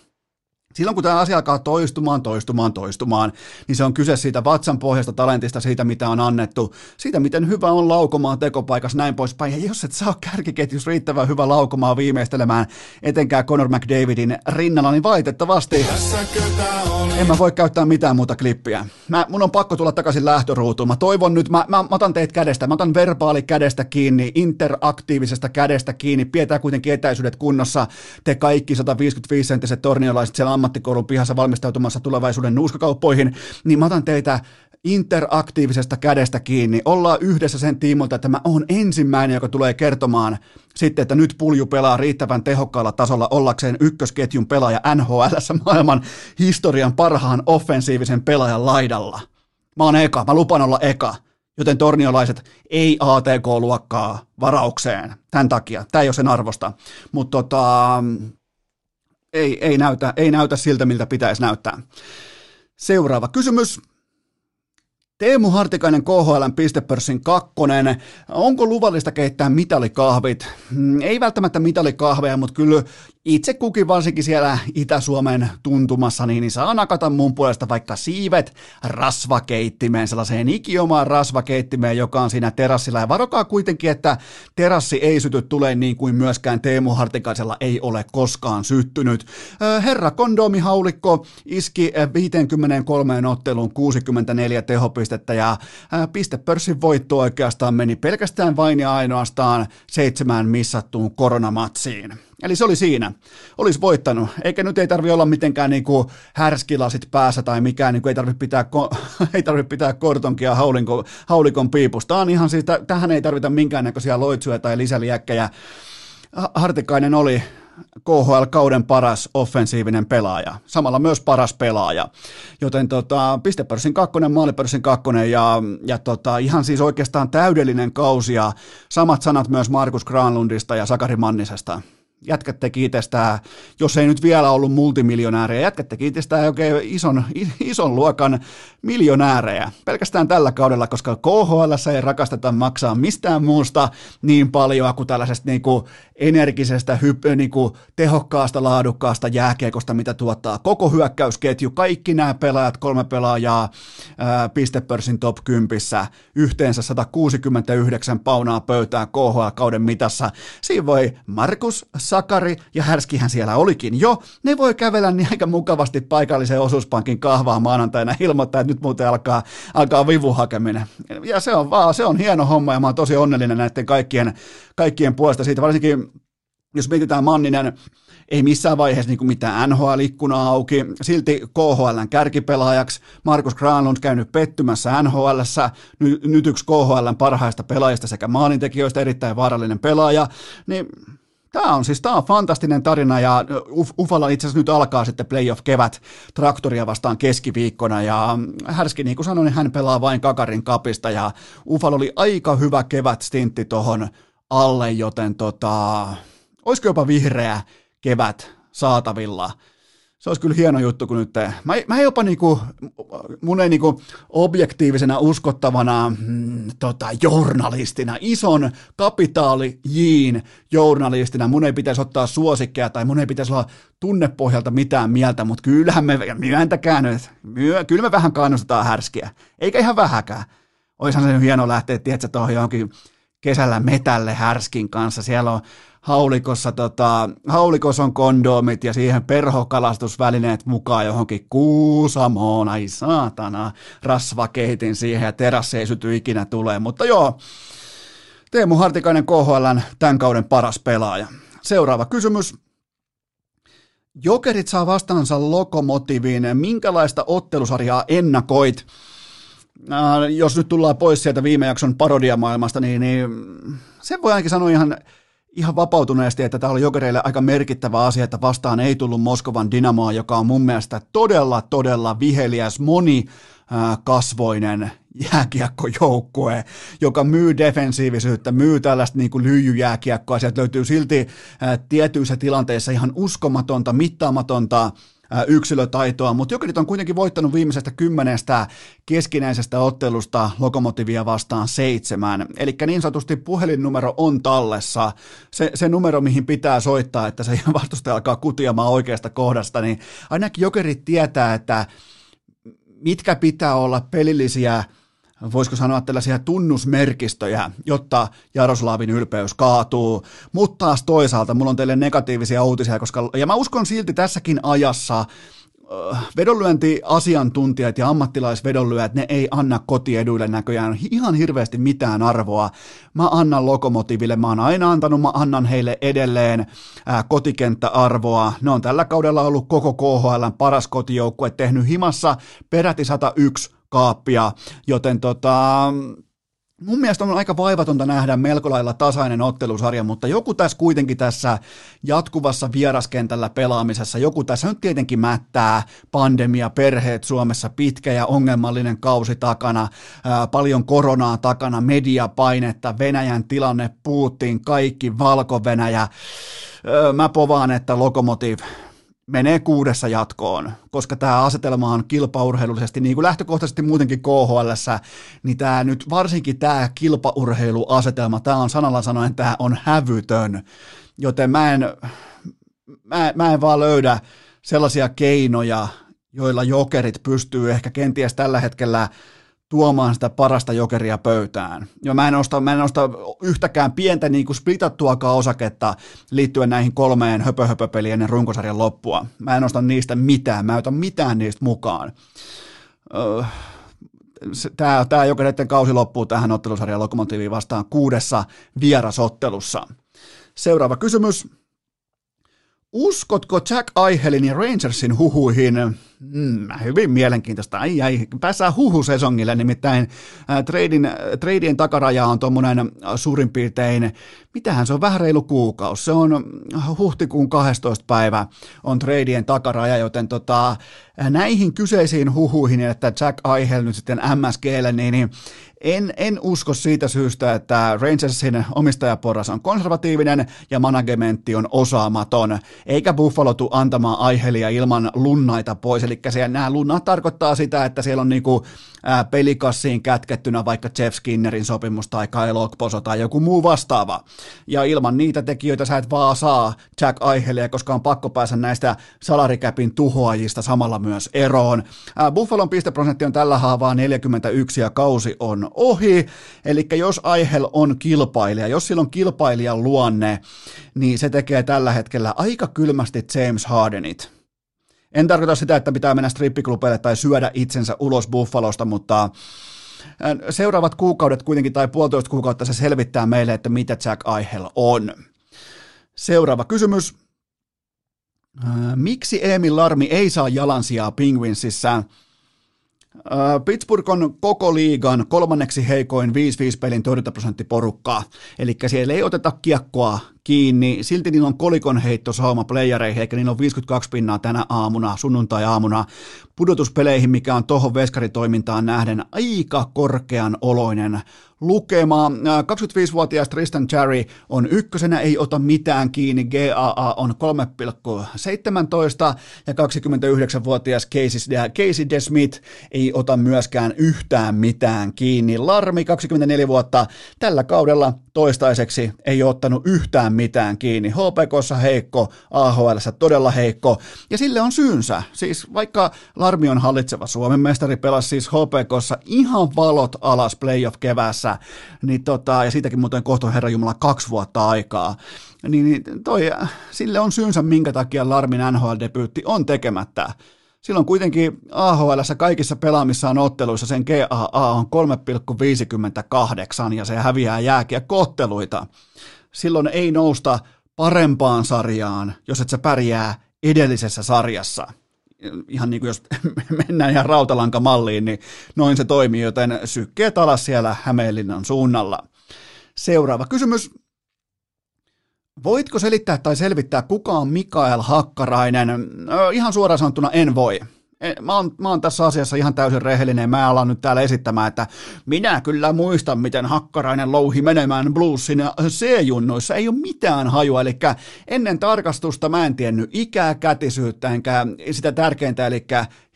Silloin kun tämä asia alkaa toistumaan, toistumaan, toistumaan, niin se on kyse siitä vatsan pohjasta talentista, siitä mitä on annettu, siitä miten hyvä on laukomaan tekopaikassa näin poispäin. Ja jos et saa kärkiketjus riittävän hyvä laukomaan viimeistelemään etenkään Conor McDavidin rinnalla, niin valitettavasti en mä voi käyttää mitään muuta klippiä. Mä, mun on pakko tulla takaisin lähtöruutuun. Mä toivon nyt, mä, mä, mä otan teitä kädestä, mä otan verbaali kädestä kiinni, interaktiivisesta kädestä kiinni, pidetään kuitenkin etäisyydet kunnossa. Te kaikki 155-senttiset torniolaiset siellä ammattikoulun pihassa valmistautumassa tulevaisuuden nuuskakauppoihin, niin mä otan teitä interaktiivisesta kädestä kiinni. Ollaan yhdessä sen tiimolta, että mä oon ensimmäinen, joka tulee kertomaan sitten, että nyt pulju pelaa riittävän tehokkaalla tasolla ollakseen ykkösketjun pelaaja NHL maailman historian parhaan offensiivisen pelaajan laidalla. Mä oon eka, mä lupan olla eka. Joten torniolaiset ei ATK-luokkaa varaukseen. Tämän takia. Tämä ei ole sen arvosta. Mutta tota, ei, ei, näytä, ei näytä siltä, miltä pitäisi näyttää. Seuraava kysymys. Teemu Hartikainen KHLn pistepörssin kakkonen. Onko luvallista keittää mitalikahvit? Mm, ei välttämättä mitalikahveja, mutta kyllä itse kukin varsinkin siellä Itä-Suomen tuntumassa, niin saa nakata mun puolesta vaikka siivet rasvakeittimeen, sellaiseen ikiomaan rasvakeittimeen, joka on siinä terassilla. Ja varokaa kuitenkin, että terassi ei syty tulee niin kuin myöskään Teemu Hartikaisella ei ole koskaan syttynyt. Herra kondomihaulikko iski 53 otteluun 64 tehopistettä ja pistepörssin voitto oikeastaan meni pelkästään vain ja ainoastaan seitsemään missattuun koronamatsiin. Eli se oli siinä. Olisi voittanut. Eikä nyt ei tarvi olla mitenkään niin kuin härskilasit päässä tai mikään, niin kuin ei tarvi pitää, ei tarvi pitää kortonkia haulikon, haulikon piipusta. On ihan siis, tähän ei tarvita minkäännäköisiä loitsuja tai lisäliäkkejä. Hartikainen oli KHL-kauden paras offensiivinen pelaaja, samalla myös paras pelaaja. Joten tota, pistepörssin kakkonen, maalipörssin kakkonen ja, ja tota, ihan siis oikeastaan täydellinen kausi ja samat sanat myös Markus Granlundista ja Sakari Mannisesta jätkät teki itsestään, jos ei nyt vielä ollut multimiljonääriä, jätkät teki itsestään oikein ison, ison luokan miljonäärejä. Pelkästään tällä kaudella, koska KHL ei rakasteta maksaa mistään muusta niin paljon kuin tällaisesta niin kuin energisestä, hyp, niin kuin tehokkaasta, laadukkaasta jääkiekosta, mitä tuottaa koko hyökkäysketju, kaikki nämä pelaajat, kolme pelaajaa ää, pistepörssin top 10, yhteensä 169 paunaa pöytää KHL-kauden mitassa. Siinä voi Markus Sakari ja Härskihän siellä olikin jo. Ne voi kävellä niin aika mukavasti paikallisen osuuspankin kahvaa maanantaina ilmoittaa, että nyt muuten alkaa, alkaa vivuhakeminen. Ja se on vaan, se on hieno homma ja mä oon tosi onnellinen näiden kaikkien, kaikkien puolesta siitä, varsinkin jos mietitään Manninen, ei missään vaiheessa niin mitään NHL-ikkunaa auki, silti KHLn kärkipelaajaksi, Markus Granlund käynyt pettymässä NHL, nyt, nyt yksi KHLn parhaista pelaajista sekä maalintekijöistä erittäin vaarallinen pelaaja, niin Tämä on siis tämä on fantastinen tarina ja Ufalla itse asiassa nyt alkaa sitten playoff-kevät traktoria vastaan keskiviikkona ja Härski niin kuin sanoin, niin hän pelaa vain Kakarin kapista ja Ufalla oli aika hyvä kevät stintti tuohon alle, joten tota, olisiko jopa vihreä kevät saatavilla. Se olisi kyllä hieno juttu, kun nyt mä, mä jopa niinku, mun ei niinku objektiivisena uskottavana mm, tota, journalistina, ison kapitaali jiin journalistina, mun ei pitäisi ottaa suosikkeja tai mun ei pitäisi olla tunnepohjalta mitään mieltä, mutta kyllähän me, myöntäkään nyt, myö, kyllä me vähän kannustetaan härskiä, eikä ihan vähäkään. Oishan se hieno lähteä, tiedätkö, tuohon johonkin kesällä metälle härskin kanssa. Siellä on haulikossa, tota, haulikossa on kondomit ja siihen perhokalastusvälineet mukaan johonkin Kuusamoon, ai saatana, rasvakeitin siihen ja terassi ei syty ikinä tulee, mutta joo, Teemu Hartikainen KHLn tämän kauden paras pelaaja. Seuraava kysymys. Jokerit saa vastaansa lokomotiviin. Minkälaista ottelusarjaa ennakoit? Äh, jos nyt tullaan pois sieltä viime jakson parodiamaailmasta, niin, niin sen voi ainakin sanoa ihan ihan vapautuneesti, että tämä oli Jokereille aika merkittävä asia, että vastaan ei tullut Moskovan Dynamoa, joka on mun mielestä todella, todella viheliäs, moni kasvoinen jääkiekkojoukkue, joka myy defensiivisyyttä, myy tällaista niin kuin lyijyjääkiekkoa. Sieltä löytyy silti tietyissä tilanteissa ihan uskomatonta, mittaamatonta yksilötaitoa, mutta Jokerit on kuitenkin voittanut viimeisestä kymmenestä keskinäisestä ottelusta Lokomotivia vastaan seitsemän. Eli niin sanotusti puhelinnumero on tallessa, se, se numero, mihin pitää soittaa, että se vastustaja alkaa kutiamaan oikeasta kohdasta, niin ainakin Jokerit tietää, että mitkä pitää olla pelillisiä voisiko sanoa tällaisia tunnusmerkistöjä, jotta Jaroslavin ylpeys kaatuu. Mutta taas toisaalta mulla on teille negatiivisia uutisia, koska, ja mä uskon silti tässäkin ajassa, vedonlyöntiasiantuntijat ja ammattilaisvedonlyöjät, ne ei anna kotieduille näköjään ihan hirveästi mitään arvoa. Mä annan Lokomotiville, mä oon aina antanut, mä annan heille edelleen ää, kotikenttäarvoa. Ne on tällä kaudella ollut koko KHL paras kotijoukkue, tehnyt himassa peräti 101 kaappia, joten tota, Mun mielestä on aika vaivatonta nähdä melko lailla tasainen ottelusarja, mutta joku tässä kuitenkin tässä jatkuvassa vieraskentällä pelaamisessa, joku tässä nyt tietenkin mättää pandemia, perheet Suomessa, pitkä ja ongelmallinen kausi takana, paljon koronaa takana, mediapainetta, Venäjän tilanne, Putin, kaikki, Valko-Venäjä. Mä povaan, että Lokomotiv menee kuudessa jatkoon, koska tämä asetelma on kilpaurheilullisesti, niin kuin lähtökohtaisesti muutenkin KHL, niin tämä nyt varsinkin tämä kilpaurheiluasetelma, tämä on sanalla sanoen, tämä on hävytön, joten mä en, mä, mä en vaan löydä sellaisia keinoja, joilla jokerit pystyy ehkä kenties tällä hetkellä tuomaan sitä parasta jokeria pöytään. Ja mä en osta, mä en osta yhtäkään pientä niin kuin splitattuakaan osaketta liittyen näihin kolmeen höpöhöpöpeliin ennen runkosarjan loppua. Mä en osta niistä mitään, mä en ota mitään niistä mukaan. Öö, tämä, tämä jokereiden kausi loppuu tähän ottelusarjan Lokomotiiviin vastaan kuudessa vierasottelussa. Seuraava kysymys. Uskotko Jack Aihelin ja Rangersin huhuihin? Mm, hyvin mielenkiintoista. Ai, ai, päässään huhusesongille, nimittäin treidin, äh, treidien takaraja on tuommoinen suurin piirtein, mitähän se on, vähän reilu kuukausi. Se on huhtikuun 12. päivä on treidien takaraja, joten tota, näihin kyseisiin huhuihin, että Jack Aihel nyt sitten MSGlle, niin, niin en, en usko siitä syystä, että Rangersin omistajaporras on konservatiivinen ja managementti on osaamaton, eikä Buffalo tule antamaan aihelia ilman lunnaita pois. Eli siellä nämä lunnat tarkoittaa sitä, että siellä on niinku, pelikassiin kätkettynä vaikka Jeff Skinnerin sopimus tai Kyle Okposo tai joku muu vastaava. Ja ilman niitä tekijöitä sä et vaan saa Jack Aihelia, koska on pakko päästä näistä salarikäpin tuhoajista samalla myös eroon. Buffalon pisteprosentti on tällä haavaa 41 ja kausi on ohi, eli jos Aihel on kilpailija, jos sillä on kilpailijan luonne, niin se tekee tällä hetkellä aika kylmästi James Hardenit. En tarkoita sitä, että pitää mennä strippiklubeille tai syödä itsensä ulos Buffalosta, mutta äh, seuraavat kuukaudet kuitenkin tai puolitoista kuukautta se selvittää meille, että mitä Jack Aihel on. Seuraava kysymys. Äh, miksi Emil Larmi ei saa jalansijaa Penguinsissa? Pittsburgh on koko liigan kolmanneksi heikoin 5-5 pelin torjuntaprosentti porukkaa, eli siellä ei oteta kiekkoa kiinni. Silti niillä on kolikon heitto sauma playereihin, eikä niillä on 52 pinnaa tänä aamuna, sunnuntai-aamuna pudotuspeleihin, mikä on tuohon veskaritoimintaan nähden aika korkean oloinen lukema. 25-vuotias Tristan Cherry on ykkösenä, ei ota mitään kiinni, GAA on 3,17 ja 29-vuotias Casey, Casey DeSmith ei ota myöskään yhtään mitään kiinni. Larmi, 24 vuotta, tällä kaudella toistaiseksi ei ole ottanut yhtään mitään kiinni. HPKssa heikko, AHL todella heikko, ja sille on syynsä. Siis vaikka Larmi on hallitseva Suomen mestari, pelasi siis HPKssa ihan valot alas playoff kevässä, niin tota, ja siitäkin muuten kohta Herra Jumala kaksi vuotta aikaa, niin, niin toi, sille on syynsä, minkä takia Larmin NHL-debyytti on tekemättä. Silloin kuitenkin AHL kaikissa pelaamissaan otteluissa sen GAA on 3,58 ja se häviää jääkiä kohteluita. Silloin ei nousta parempaan sarjaan, jos et sä pärjää edellisessä sarjassa. Ihan niin kuin jos mennään ihan rautalankamalliin, niin noin se toimii, joten sykkeet alas siellä Hämeenlinnan suunnalla. Seuraava kysymys. Voitko selittää tai selvittää, kuka on Mikael Hakkarainen? Ihan suoraan sanottuna en voi. Mä oon, mä oon tässä asiassa ihan täysin rehellinen. Mä alan nyt täällä esittämään, että minä kyllä muistan, miten Hakkarainen louhi menemään bluesin C-junnoissa. Ei ole mitään hajua, eli ennen tarkastusta mä en tiennyt ikää, kätisyyttä, enkä sitä tärkeintä, eli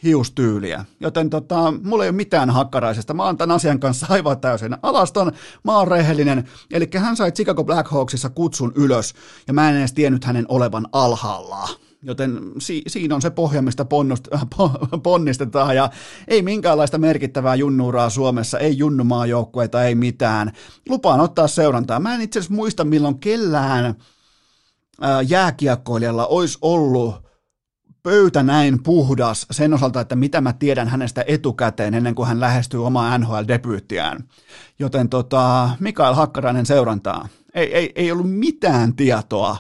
hiustyyliä. Joten tota, mulla ei ole mitään hakkaraisesta. Mä oon tämän asian kanssa aivan täysin alaston. Mä oon rehellinen. Eli hän sai Chicago Blackhawksissa kutsun ylös, ja mä en edes tiennyt hänen olevan alhaalla. Joten si- siinä on se pohja, mistä ponnust- ponnistetaan ja ei minkäänlaista merkittävää junnuuraa Suomessa, ei junnumaajoukkueita, ei mitään. Lupaan ottaa seurantaa. Mä en itse asiassa muista, milloin kellään jääkiekkoilijalla olisi ollut pöytä näin puhdas sen osalta, että mitä mä tiedän hänestä etukäteen ennen kuin hän lähestyy omaa NHL-debyyttiään. Joten tota, Mikael Hakkarainen seurantaa. Ei, ei, ei ollut mitään tietoa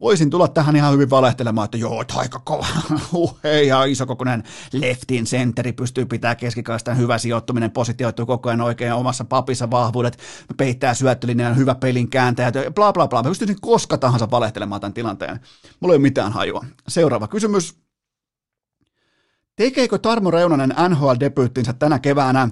voisin tulla tähän ihan hyvin valehtelemaan, että joo, aika kova, uh, ihan isokokoinen leftin centeri pystyy pitää keskikaistaan hyvä sijoittuminen, positioituu koko ajan oikein omassa papissa vahvuudet, peittää syöttölinjan, hyvä pelin kääntäjä, bla bla bla. Mä pystyisin koska tahansa valehtelemaan tämän tilanteen. Mulla ei ole mitään hajua. Seuraava kysymys. Tekeekö Tarmo Reunanen NHL-debyyttinsä tänä keväänä?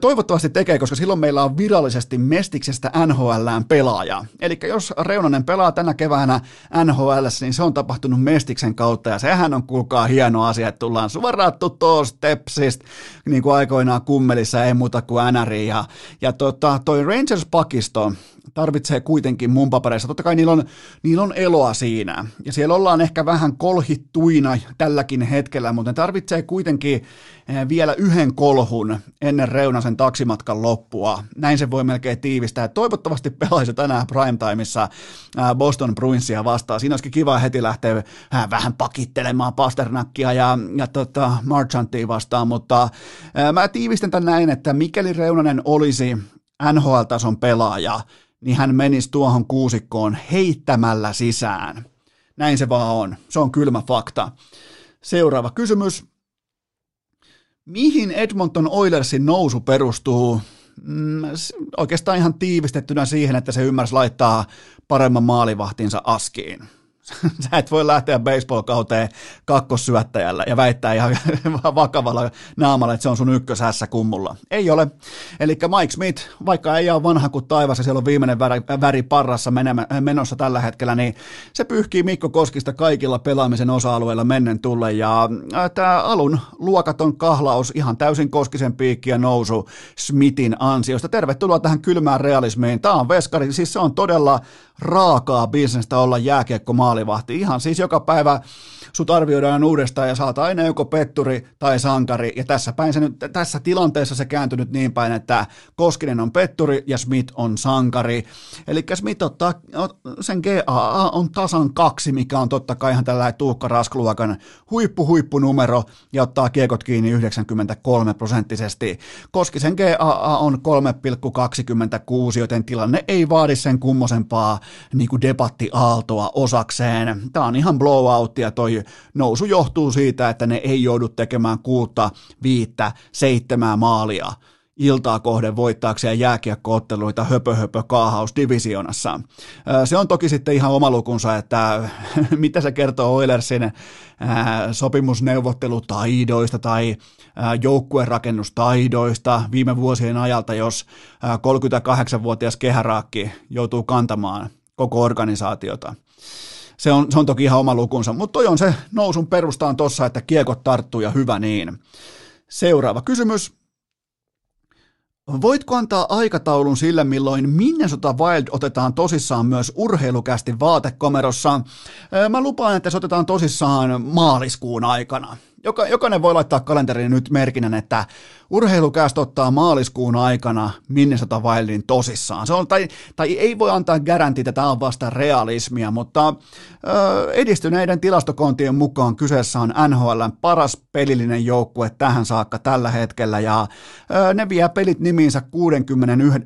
Toivottavasti tekee, koska silloin meillä on virallisesti Mestiksestä NHLään pelaaja. Eli jos Reunanen pelaa tänä keväänä NHL, niin se on tapahtunut Mestiksen kautta, ja sehän on kuulkaa hieno asia, että tullaan suoraan tuosta Tepsistä, niin kuin aikoinaan kummelissa, ei muuta kuin NRI. Ja, ja tota, toi Rangers-pakisto, tarvitsee kuitenkin mun papereissa. Totta kai niillä on, niillä on eloa siinä. Ja siellä ollaan ehkä vähän kolhittuina tälläkin hetkellä, mutta ne tarvitsee kuitenkin eh, vielä yhden kolhun ennen Reunasen taksimatkan loppua. Näin se voi melkein tiivistää. Toivottavasti pelaisi tänään primetimeissa Boston Bruinsia vastaan. Siinä olisikin kiva heti lähteä vähän pakittelemaan Pasternakkia ja, ja tota Marchantia vastaan, mutta mä tiivistän tämän näin, että mikäli Reunanen olisi NHL-tason pelaaja, niin hän menisi tuohon kuusikkoon heittämällä sisään. Näin se vaan on. Se on kylmä fakta. Seuraava kysymys. Mihin Edmonton Oilersin nousu perustuu? Mm, oikeastaan ihan tiivistettynä siihen, että se ymmärsi laittaa paremman maalivahtinsa askiin. Sä et voi lähteä baseball-kauteen kakkossyöttäjällä ja väittää ihan vakavalla naamalla, että se on sun ykköshässä kummulla. Ei ole. Eli Mike Smith, vaikka ei ole vanha kuin taivas ja siellä on viimeinen väri, väri parrassa menossa tällä hetkellä, niin se pyyhkii Mikko Koskista kaikilla pelaamisen osa-alueilla mennen tulle. Ja tämä alun luokaton kahlaus, ihan täysin Koskisen piikki ja nousu Smithin ansiosta. Tervetuloa tähän kylmään realismiin. Tämä on veskari, siis se on todella raakaa bisnestä olla jääkiekko maalivahti. Ihan siis joka päivä sut arvioidaan uudestaan ja saat aina joko petturi tai sankari. Ja tässä, päin se nyt, tässä tilanteessa se kääntynyt niin päin, että Koskinen on petturi ja Smith on sankari. Eli Smith ottaa, sen GAA on tasan kaksi, mikä on totta kai ihan tällä Tuukka Raskluokan huippu huippunumero ja ottaa kiekot kiinni 93 prosenttisesti. Koskisen GAA on 3,26, joten tilanne ei vaadi sen kummosempaa niin kuin debattiaaltoa osakseen. Tämä on ihan ja toi nousu johtuu siitä, että ne ei joudu tekemään kuutta, viittä, seitsemää maalia iltaa kohden voittaakseen jääkiekkootteluita höpö höpö kaahaus divisionassa. Se on toki sitten ihan oma lukunsa, että mitä se kertoo Oilersin sopimusneuvottelutaidoista tai joukkuerakennustaidoista viime vuosien ajalta, jos 38-vuotias kehäraakki joutuu kantamaan koko organisaatiota. Se on, se on toki ihan oma lukunsa, mutta toi on se nousun perustaan tossa, että kiekot tarttuu ja hyvä niin. Seuraava kysymys. Voitko antaa aikataulun sille, milloin Minnesota Wild otetaan tosissaan myös urheilukästi vaatekomerossa? Mä lupaan, että se otetaan tosissaan maaliskuun aikana. Joka, jokainen voi laittaa kalenteriin nyt merkinnän, että urheilukästä ottaa maaliskuun aikana Minnesota Wildin tosissaan. Se on, tai, tai ei voi antaa garantiita, tämä on vasta realismia, mutta ö, edistyneiden tilastokontien mukaan kyseessä on NHL paras pelillinen joukkue tähän saakka tällä hetkellä, ja ö, ne vie pelit nimiinsä 61,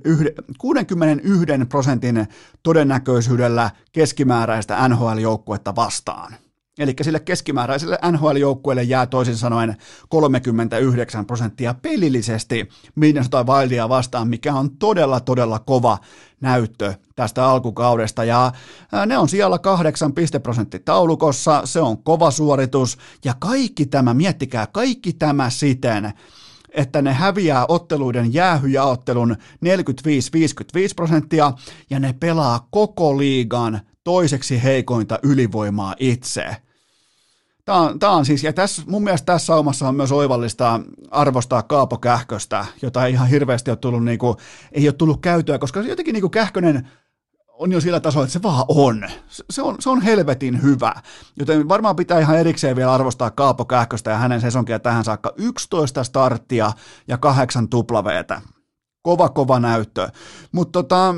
61 prosentin todennäköisyydellä keskimääräistä NHL-joukkuetta vastaan. Eli sille keskimääräiselle NHL-joukkueelle jää toisin sanoen 39 prosenttia pelillisesti Minnesota Wildia vastaan, mikä on todella, todella kova näyttö tästä alkukaudesta. Ja ne on siellä kahdeksan pisteprosentti taulukossa, se on kova suoritus. Ja kaikki tämä, miettikää, kaikki tämä siten, että ne häviää otteluiden jäähyjaottelun 45-55 prosenttia ja ne pelaa koko liigan toiseksi heikointa ylivoimaa itse. Tämä on, tämä on siis, ja tässä, mun mielestä tässä saumassa on myös oivallista arvostaa Kaapo Kähköstä, jota ei ihan hirveästi ole tullut, niin kuin, ei ole tullut käytyä, koska jotenkin niin kuin Kähkönen on jo sillä tasolla, että se vaan on. Se on, se on helvetin hyvä. Joten varmaan pitää ihan erikseen vielä arvostaa Kaapo Kähköstä ja hänen sesonkia tähän saakka 11 starttia ja kahdeksan tuplaveetä. Kova, kova näyttö. Mutta tota,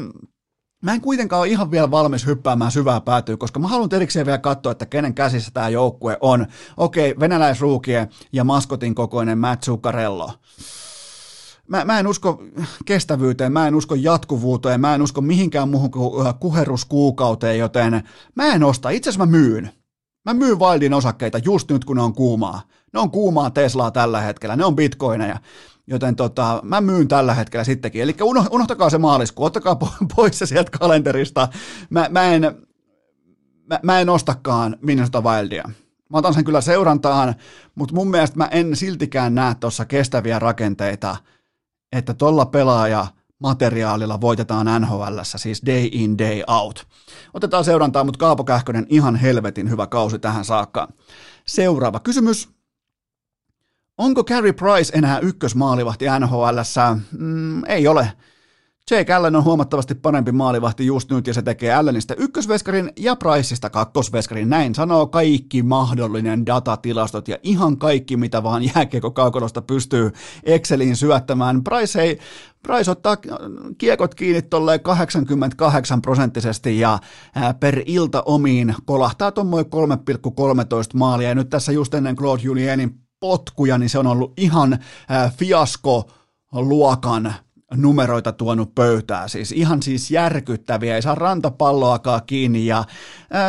Mä en kuitenkaan ole ihan vielä valmis hyppäämään syvää päätyä, koska mä haluan erikseen vielä katsoa, että kenen käsissä tämä joukkue on. Okei, venäläisruukie ja maskotin kokoinen Matt Zuccarello. Mä, mä en usko kestävyyteen, mä en usko jatkuvuuteen, mä en usko mihinkään muuhun kuin äh, kuheruskuukauteen, joten mä en osta. Itse asiassa mä myyn. Mä myyn Wildin osakkeita just nyt, kun ne on kuumaa. Ne on kuumaa Teslaa tällä hetkellä, ne on bitcoineja. Joten tota, mä myyn tällä hetkellä sittenkin. Eli unohtakaa se maaliskuu, ottakaa pois se sieltä kalenterista. Mä, mä, en, mä, mä en ostakaan Minnesota Wildia. Mä otan sen kyllä seurantaan, mutta mun mielestä mä en siltikään näe tuossa kestäviä rakenteita, että tuolla pelaaja materiaalilla voitetaan NHL, siis day in, day out. Otetaan seurantaa, mutta Kaapo Kähkönen ihan helvetin hyvä kausi tähän saakka. Seuraava kysymys. Onko Carey Price enää ykkösmaalivahti NHL? Mm, ei ole. Jake Allen on huomattavasti parempi maalivahti just nyt ja se tekee Allenista ykkösveskarin ja Priceista kakkosveskarin. Näin sanoo kaikki mahdollinen datatilastot ja ihan kaikki mitä vaan jääkiekko kaukolosta pystyy Exceliin syöttämään. Price ei Price ottaa kiekot kiinni tolleen 88 prosenttisesti ja per ilta omiin kolahtaa tuommoin 3,13 maalia. Ja nyt tässä just ennen Claude Julienin potkuja, niin se on ollut ihan fiasko luokan numeroita tuonut pöytää, siis ihan siis järkyttäviä, ei saa rantapalloakaan kiinni ja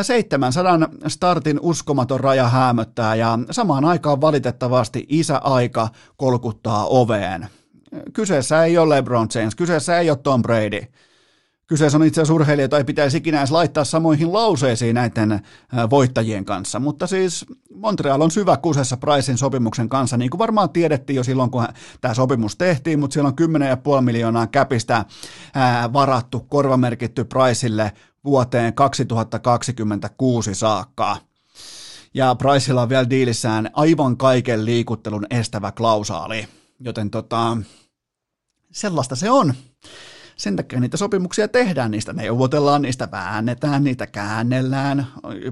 700 startin uskomaton raja häämöttää ja samaan aikaan valitettavasti isäaika kolkuttaa oveen. Kyseessä ei ole LeBron James, kyseessä ei ole Tom Brady, Kyseessä on itse asiassa urheilija, jota ei pitäisi ikinä edes laittaa samoihin lauseisiin näiden voittajien kanssa, mutta siis Montreal on syvä kusessa Pricein sopimuksen kanssa, niin kuin varmaan tiedettiin jo silloin, kun tämä sopimus tehtiin, mutta siellä on 10,5 miljoonaa käpistä varattu, korvamerkitty Priceille vuoteen 2026 saakka. Ja Priceilla on vielä diilissään aivan kaiken liikuttelun estävä klausaali, joten tota, sellaista se on. Sen takia niitä sopimuksia tehdään, niistä neuvotellaan, niistä väännetään, niitä käännellään.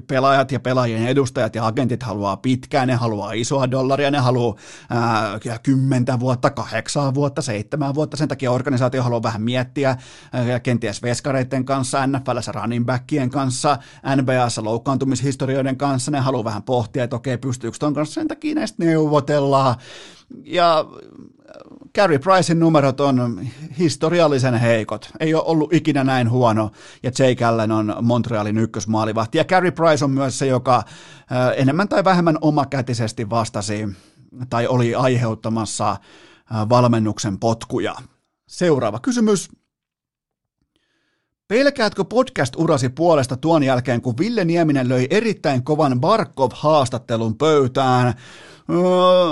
Pelaajat ja pelaajien edustajat ja agentit haluaa pitkään, ne haluaa isoa dollaria, ne haluaa ää, kymmentä vuotta, kahdeksan vuotta, seitsemän vuotta. Sen takia organisaatio haluaa vähän miettiä ää, kenties veskareiden kanssa, NFLssä running backien kanssa, NBAssa loukkaantumishistorioiden kanssa. Ne haluaa vähän pohtia, että okei, pystyykö ton kanssa. Sen takia näistä neuvotellaan. Ja Carey Pricein numerot on historiallisen heikot. Ei ole ollut ikinä näin huono, ja Jake Allen on Montrealin ykkösmaalivahti. Ja Carey Price on myös se, joka enemmän tai vähemmän omakätisesti vastasi tai oli aiheuttamassa valmennuksen potkuja. Seuraava kysymys. Pelkäätkö podcast-urasi puolesta tuon jälkeen, kun Ville Nieminen löi erittäin kovan Barkov-haastattelun pöytään? Öö,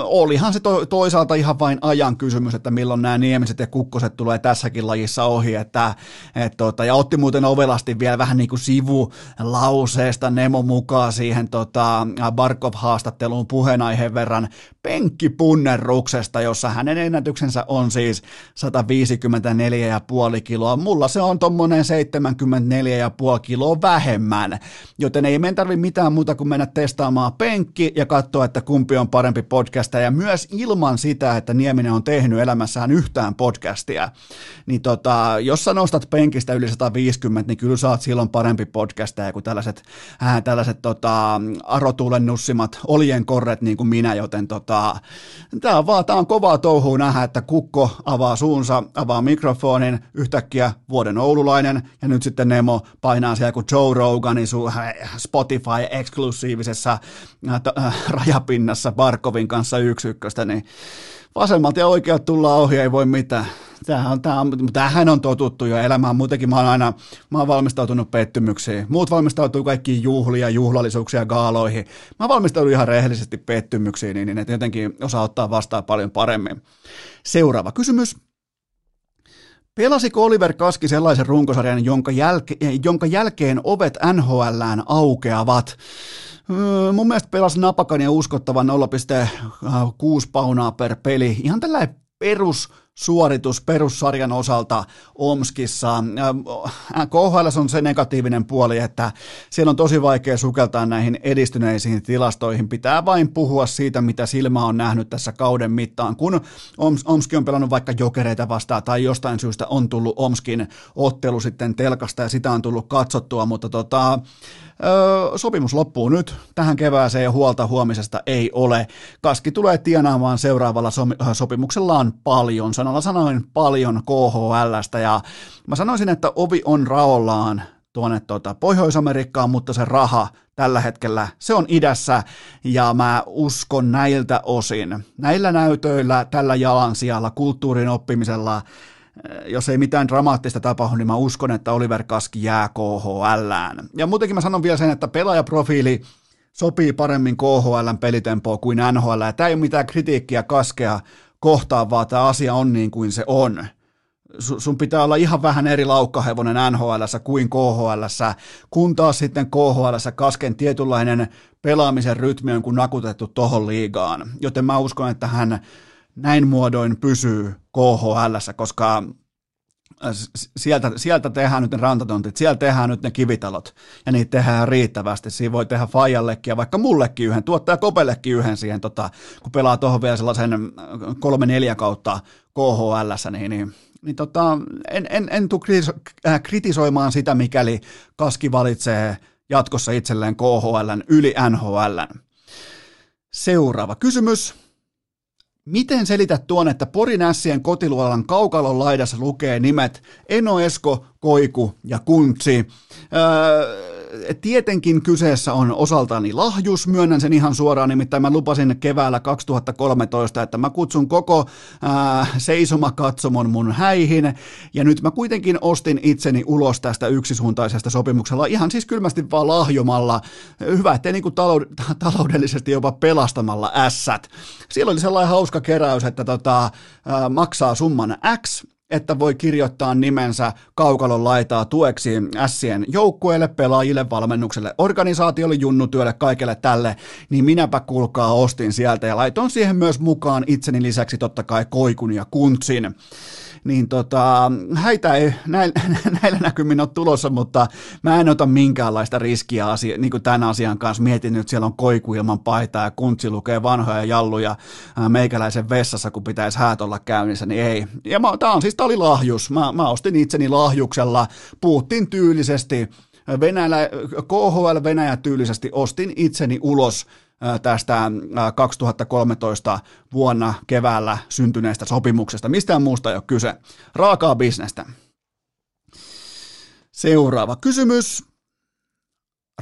olihan se to, toisaalta ihan vain ajan kysymys, että milloin nämä Niemiset ja Kukkoset tulee tässäkin lajissa ohi, että, et, tota, ja otti muuten ovelasti vielä vähän niin kuin sivulauseesta Nemo mukaan siihen tota, Barkov-haastatteluun puheenaiheen verran penkkipunneruksesta, jossa hänen ennätyksensä on siis 154,5 kiloa. Mulla se on tommonen 74,5 kiloa vähemmän, joten ei meidän tarvi mitään muuta kuin mennä testaamaan penkki ja katsoa, että kumpi on parempi podcasta. Ja myös ilman sitä, että Nieminen on tehnyt elämässään yhtään podcastia, niin tota, jos sä nostat penkistä yli 150, niin kyllä saat silloin parempi podcastaja kuin tällaiset, äh, tällaiset tota, arotuulen nussimat oljen korret niin kuin minä, joten tota, tämä on vaan, tää on kovaa touhua nähdä, että kukko avaa suunsa, avaa mikrofonin, yhtäkkiä vuoden oululainen, ja nyt sitten Nemo painaa siellä kuin Joe Roganin su- Spotify-eksklusiivisessa äh, äh, rajapinnassa Barkovin kanssa yksi ykköstä, niin vasemmalta ja oikealta tullaan ohi, ei voi mitään. Tämähän on, tämähän, tämähän on totuttu jo elämään. Muutenkin mä oon aina mä oon valmistautunut pettymyksiin. Muut valmistautuu kaikkiin juhlia, juhlallisuuksia, gaaloihin. Mä valmistaudun ihan rehellisesti pettymyksiin, niin, niin että jotenkin osaa ottaa vastaan paljon paremmin. Seuraava kysymys. Pelasiko Oliver Kaski sellaisen runkosarjan, jonka, jälke, jonka jälkeen ovet NHLään aukeavat? Öö, mun mielestä pelasi napakan ja uskottavan 0,6 paunaa per peli. Ihan tällainen perus suoritus perussarjan osalta Omskissa. KHL on se negatiivinen puoli, että siellä on tosi vaikea sukeltaa näihin edistyneisiin tilastoihin. Pitää vain puhua siitä, mitä silmä on nähnyt tässä kauden mittaan. Kun Omski on pelannut vaikka jokereita vastaan tai jostain syystä on tullut Omskin ottelu sitten telkasta ja sitä on tullut katsottua, mutta tota, Öö, sopimus loppuu nyt. Tähän kevääseen ja huolta huomisesta ei ole. Kaski tulee tienaamaan seuraavalla sopimuksellaan paljon. Sanalla sanoin paljon KHLstä ja mä sanoisin, että ovi on raollaan tuonne tuota Pohjois-Amerikkaan, mutta se raha tällä hetkellä, se on idässä ja mä uskon näiltä osin, näillä näytöillä, tällä jalansijalla, kulttuurin oppimisella, jos ei mitään dramaattista tapahdu, niin mä uskon, että Oliver Kaski jää KHLään. Ja muutenkin mä sanon vielä sen, että pelaajaprofiili sopii paremmin KHLn pelitempoa kuin NHL. Ja tämä ei ole mitään kritiikkiä Kaskea kohtaan, vaan tämä asia on niin kuin se on. Sun pitää olla ihan vähän eri laukkahevonen NHL kuin KHL, kun taas sitten KHL Kasken tietynlainen pelaamisen rytmi on kuin nakutettu tohon liigaan. Joten mä uskon, että hän näin muodoin pysyy KHL, koska äh, sieltä, sieltä tehdään nyt ne rantatontit, sieltä tehdään nyt ne kivitalot, ja niitä tehdään riittävästi. Siinä voi tehdä Fajallekin ja vaikka mullekin yhden, tuottaa Kopellekin yhden siihen, tota, kun pelaa tuohon vielä sellaisen äh, kolme-neljä kautta KHL, niin, niin, niin tota, en, en, en tule äh, kritisoimaan sitä, mikäli Kaski valitsee jatkossa itselleen KHL yli NHL. Seuraava kysymys. Miten selität tuon, että Porin ässien kotiluolan kaukalon laidassa lukee nimet Eno Esko, Koiku ja Kuntsi? Öö, tietenkin kyseessä on osaltani lahjus, myönnän sen ihan suoraan, nimittäin mä lupasin keväällä 2013, että mä kutsun koko ää, seisomakatsomon mun häihin, ja nyt mä kuitenkin ostin itseni ulos tästä yksisuuntaisesta sopimuksella, ihan siis kylmästi vaan lahjomalla, hyvä, ettei niin kuin talou- taloudellisesti jopa pelastamalla ässät. Siellä oli sellainen hauska keräys, että tota, ää, maksaa summan X, että voi kirjoittaa nimensä kaukalon laitaa tueksi Sien joukkueelle, pelaajille, valmennukselle, organisaatiolle, junnutyölle, kaikelle tälle, niin minäpä kuulkaa ostin sieltä ja laitoin siihen myös mukaan itseni lisäksi totta kai koikun ja kuntsin niin tota, häitä ei näillä, näillä näkymin ole tulossa, mutta mä en ota minkäänlaista riskiä asia, niin kuin tämän asian kanssa. Mietin nyt, siellä on koiku ilman paitaa ja kuntsi lukee vanhoja jalluja meikäläisen vessassa, kun pitäisi häät olla käynnissä, niin ei. Ja tämä on siis, tämä oli lahjus. Mä, mä ostin itseni lahjuksella, puhuttiin tyylisesti, Venäjä, KHL Venäjä tyylisesti ostin itseni ulos tästä 2013 vuonna keväällä syntyneestä sopimuksesta. Mistään muusta ei ole kyse. Raakaa bisnestä. Seuraava kysymys.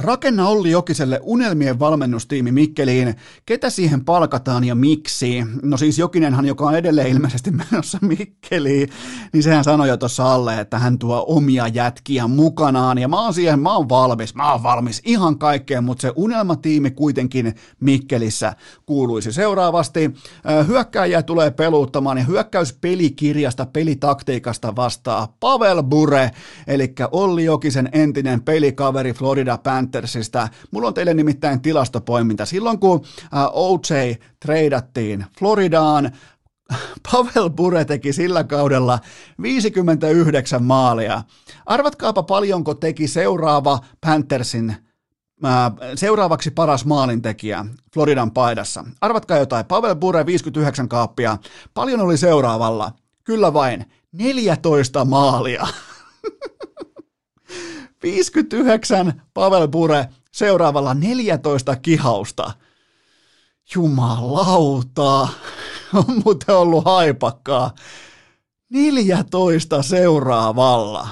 Rakenna Olli Jokiselle unelmien valmennustiimi Mikkeliin. Ketä siihen palkataan ja miksi? No siis Jokinenhan, joka on edelleen ilmeisesti menossa Mikkeliin, niin sehän sanoi jo tuossa alle, että hän tuo omia jätkiä mukanaan. Ja mä oon siihen, mä oon valmis, mä oon valmis ihan kaikkeen, mutta se unelmatiimi kuitenkin Mikkelissä kuuluisi seuraavasti. Hyökkääjä tulee peluuttamaan ja hyökkäyspelikirjasta, pelitaktiikasta vastaa Pavel Bure, eli Olli Jokisen entinen pelikaveri Florida Panthers Panthersista. Mulla on teille nimittäin tilastopoiminta. Silloin kun OJ treidattiin Floridaan, Pavel Bure teki sillä kaudella 59 maalia. Arvatkaapa paljonko teki seuraava Panthersin seuraavaksi paras maalintekijä Floridan paidassa. Arvatkaa jotain, Pavel Bure 59 kaappia. Paljon oli seuraavalla? Kyllä vain, 14 maalia. 59 Pavel Pure, seuraavalla 14 kihausta. Jumalauta, on muuten ollut haipakkaa. 14 seuraavalla.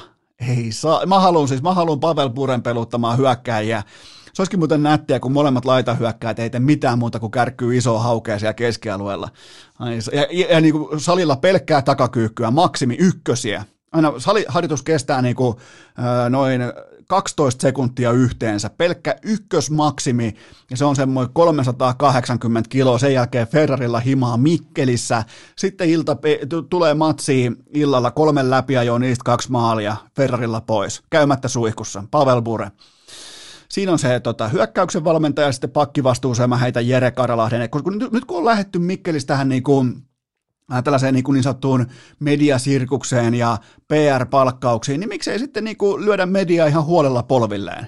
Ei saa. Mä haluan siis, mä haluan Pavel Puren peluttamaan hyökkäjiä. Se olisikin muuten nättiä, kun molemmat laitahyökkäät ei tee mitään muuta kuin kärkkyy iso haukea siellä keskialueella. Ja, ja, ja niin kuin salilla pelkkää takakyykkyä, maksimi ykkösiä. Aina saliharjoitus kestää niin kuin, noin 12 sekuntia yhteensä, pelkkä ykkösmaksimi, ja se on semmoinen 380 kiloa, sen jälkeen Ferrarilla himaa Mikkelissä, sitten ilta tulee matsi illalla kolmen läpi jo niistä kaksi maalia Ferrarilla pois, käymättä suihkussa, Pavel Bure. Siinä on se tota, hyökkäyksen valmentaja, sitten pakkivastuuseen mä heitän Jere Karalahden, koska nyt, nyt kun on lähetty Mikkelistä tähän niin kuin, tällaiseen niin, kuin niin sanottuun mediasirkukseen ja PR-palkkauksiin, niin miksei sitten niin kuin lyödä mediaa ihan huolella polvilleen.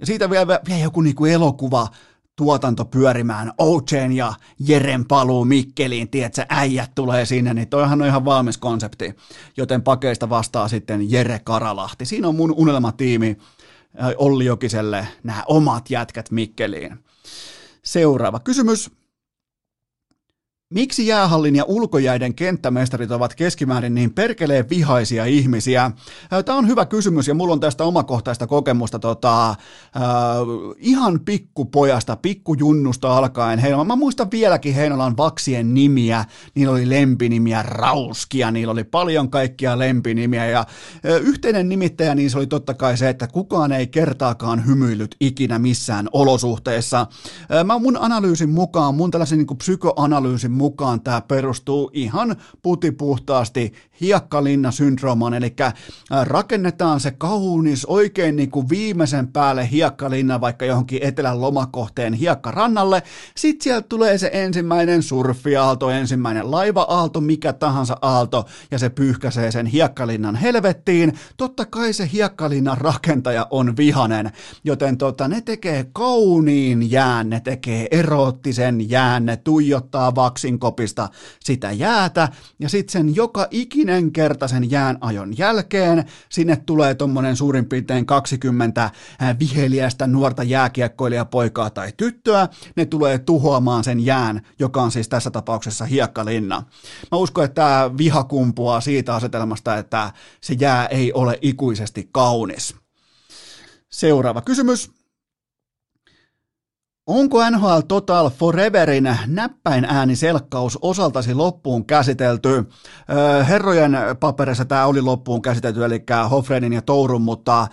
Ja siitä vielä, vielä joku niin kuin elokuva, tuotanto pyörimään, Ocean ja Jeren paluu Mikkeliin, tiedätkö, äijät tulee sinne, niin toihan on ihan valmis konsepti, joten pakeista vastaa sitten Jere Karalahti. Siinä on mun unelmatiimi äh, Olli Jokiselle nämä omat jätkät Mikkeliin. Seuraava kysymys. Miksi jäähallin ja ulkojäiden kenttämestarit ovat keskimäärin niin perkeleen vihaisia ihmisiä? Tämä on hyvä kysymys ja mulla on tästä omakohtaista kokemusta tota, äh, ihan pikkupojasta, pikkujunnusta alkaen. Heinola, mä muistan vieläkin Heinolan vaksien nimiä, niillä oli lempinimiä, rauskia, niillä oli paljon kaikkia lempinimiä ja äh, yhteinen nimittäjä niin se oli totta kai se, että kukaan ei kertaakaan hymyillyt ikinä missään olosuhteessa. Äh, mä mun analyysin mukaan, mun tällaisen niin psykoanalyysin mukaan. Tämä perustuu ihan putipuhtaasti hiekkalinna-syndroomaan, eli äh, rakennetaan se kaunis oikein niin kuin viimeisen päälle hiekkalinna vaikka johonkin etelän lomakohteen hiekkarannalle, sitten sieltä tulee se ensimmäinen surfiaalto, ensimmäinen laiva-aalto, mikä tahansa aalto, ja se pyyhkäsee sen hiekkalinnan helvettiin. Totta kai se hiekkalinnan rakentaja on vihanen, joten tota, ne tekee kauniin jään, ne tekee eroottisen jään, ne tuijottaa vaksinkopista sitä jäätä, ja sitten sen joka ikinen kerta sen jään ajon jälkeen sinne tulee tuommoinen suurin piirtein 20 äh, viheliästä nuorta jääkiekkoilijapoikaa tai tyttöä, ne tulee tuhoamaan sen jään, joka on siis tässä tapauksessa hiekkalinna. Mä uskon, että tämä viha kumpuaa siitä asetelmasta, että se jää ei ole ikuisesti kaunis. Seuraava kysymys. Onko NHL Total Foreverin näppäin ääniselkkaus osaltasi loppuun käsitelty? Herrojen paperissa tämä oli loppuun käsitelty, eli Hofredin ja Tourun, mutta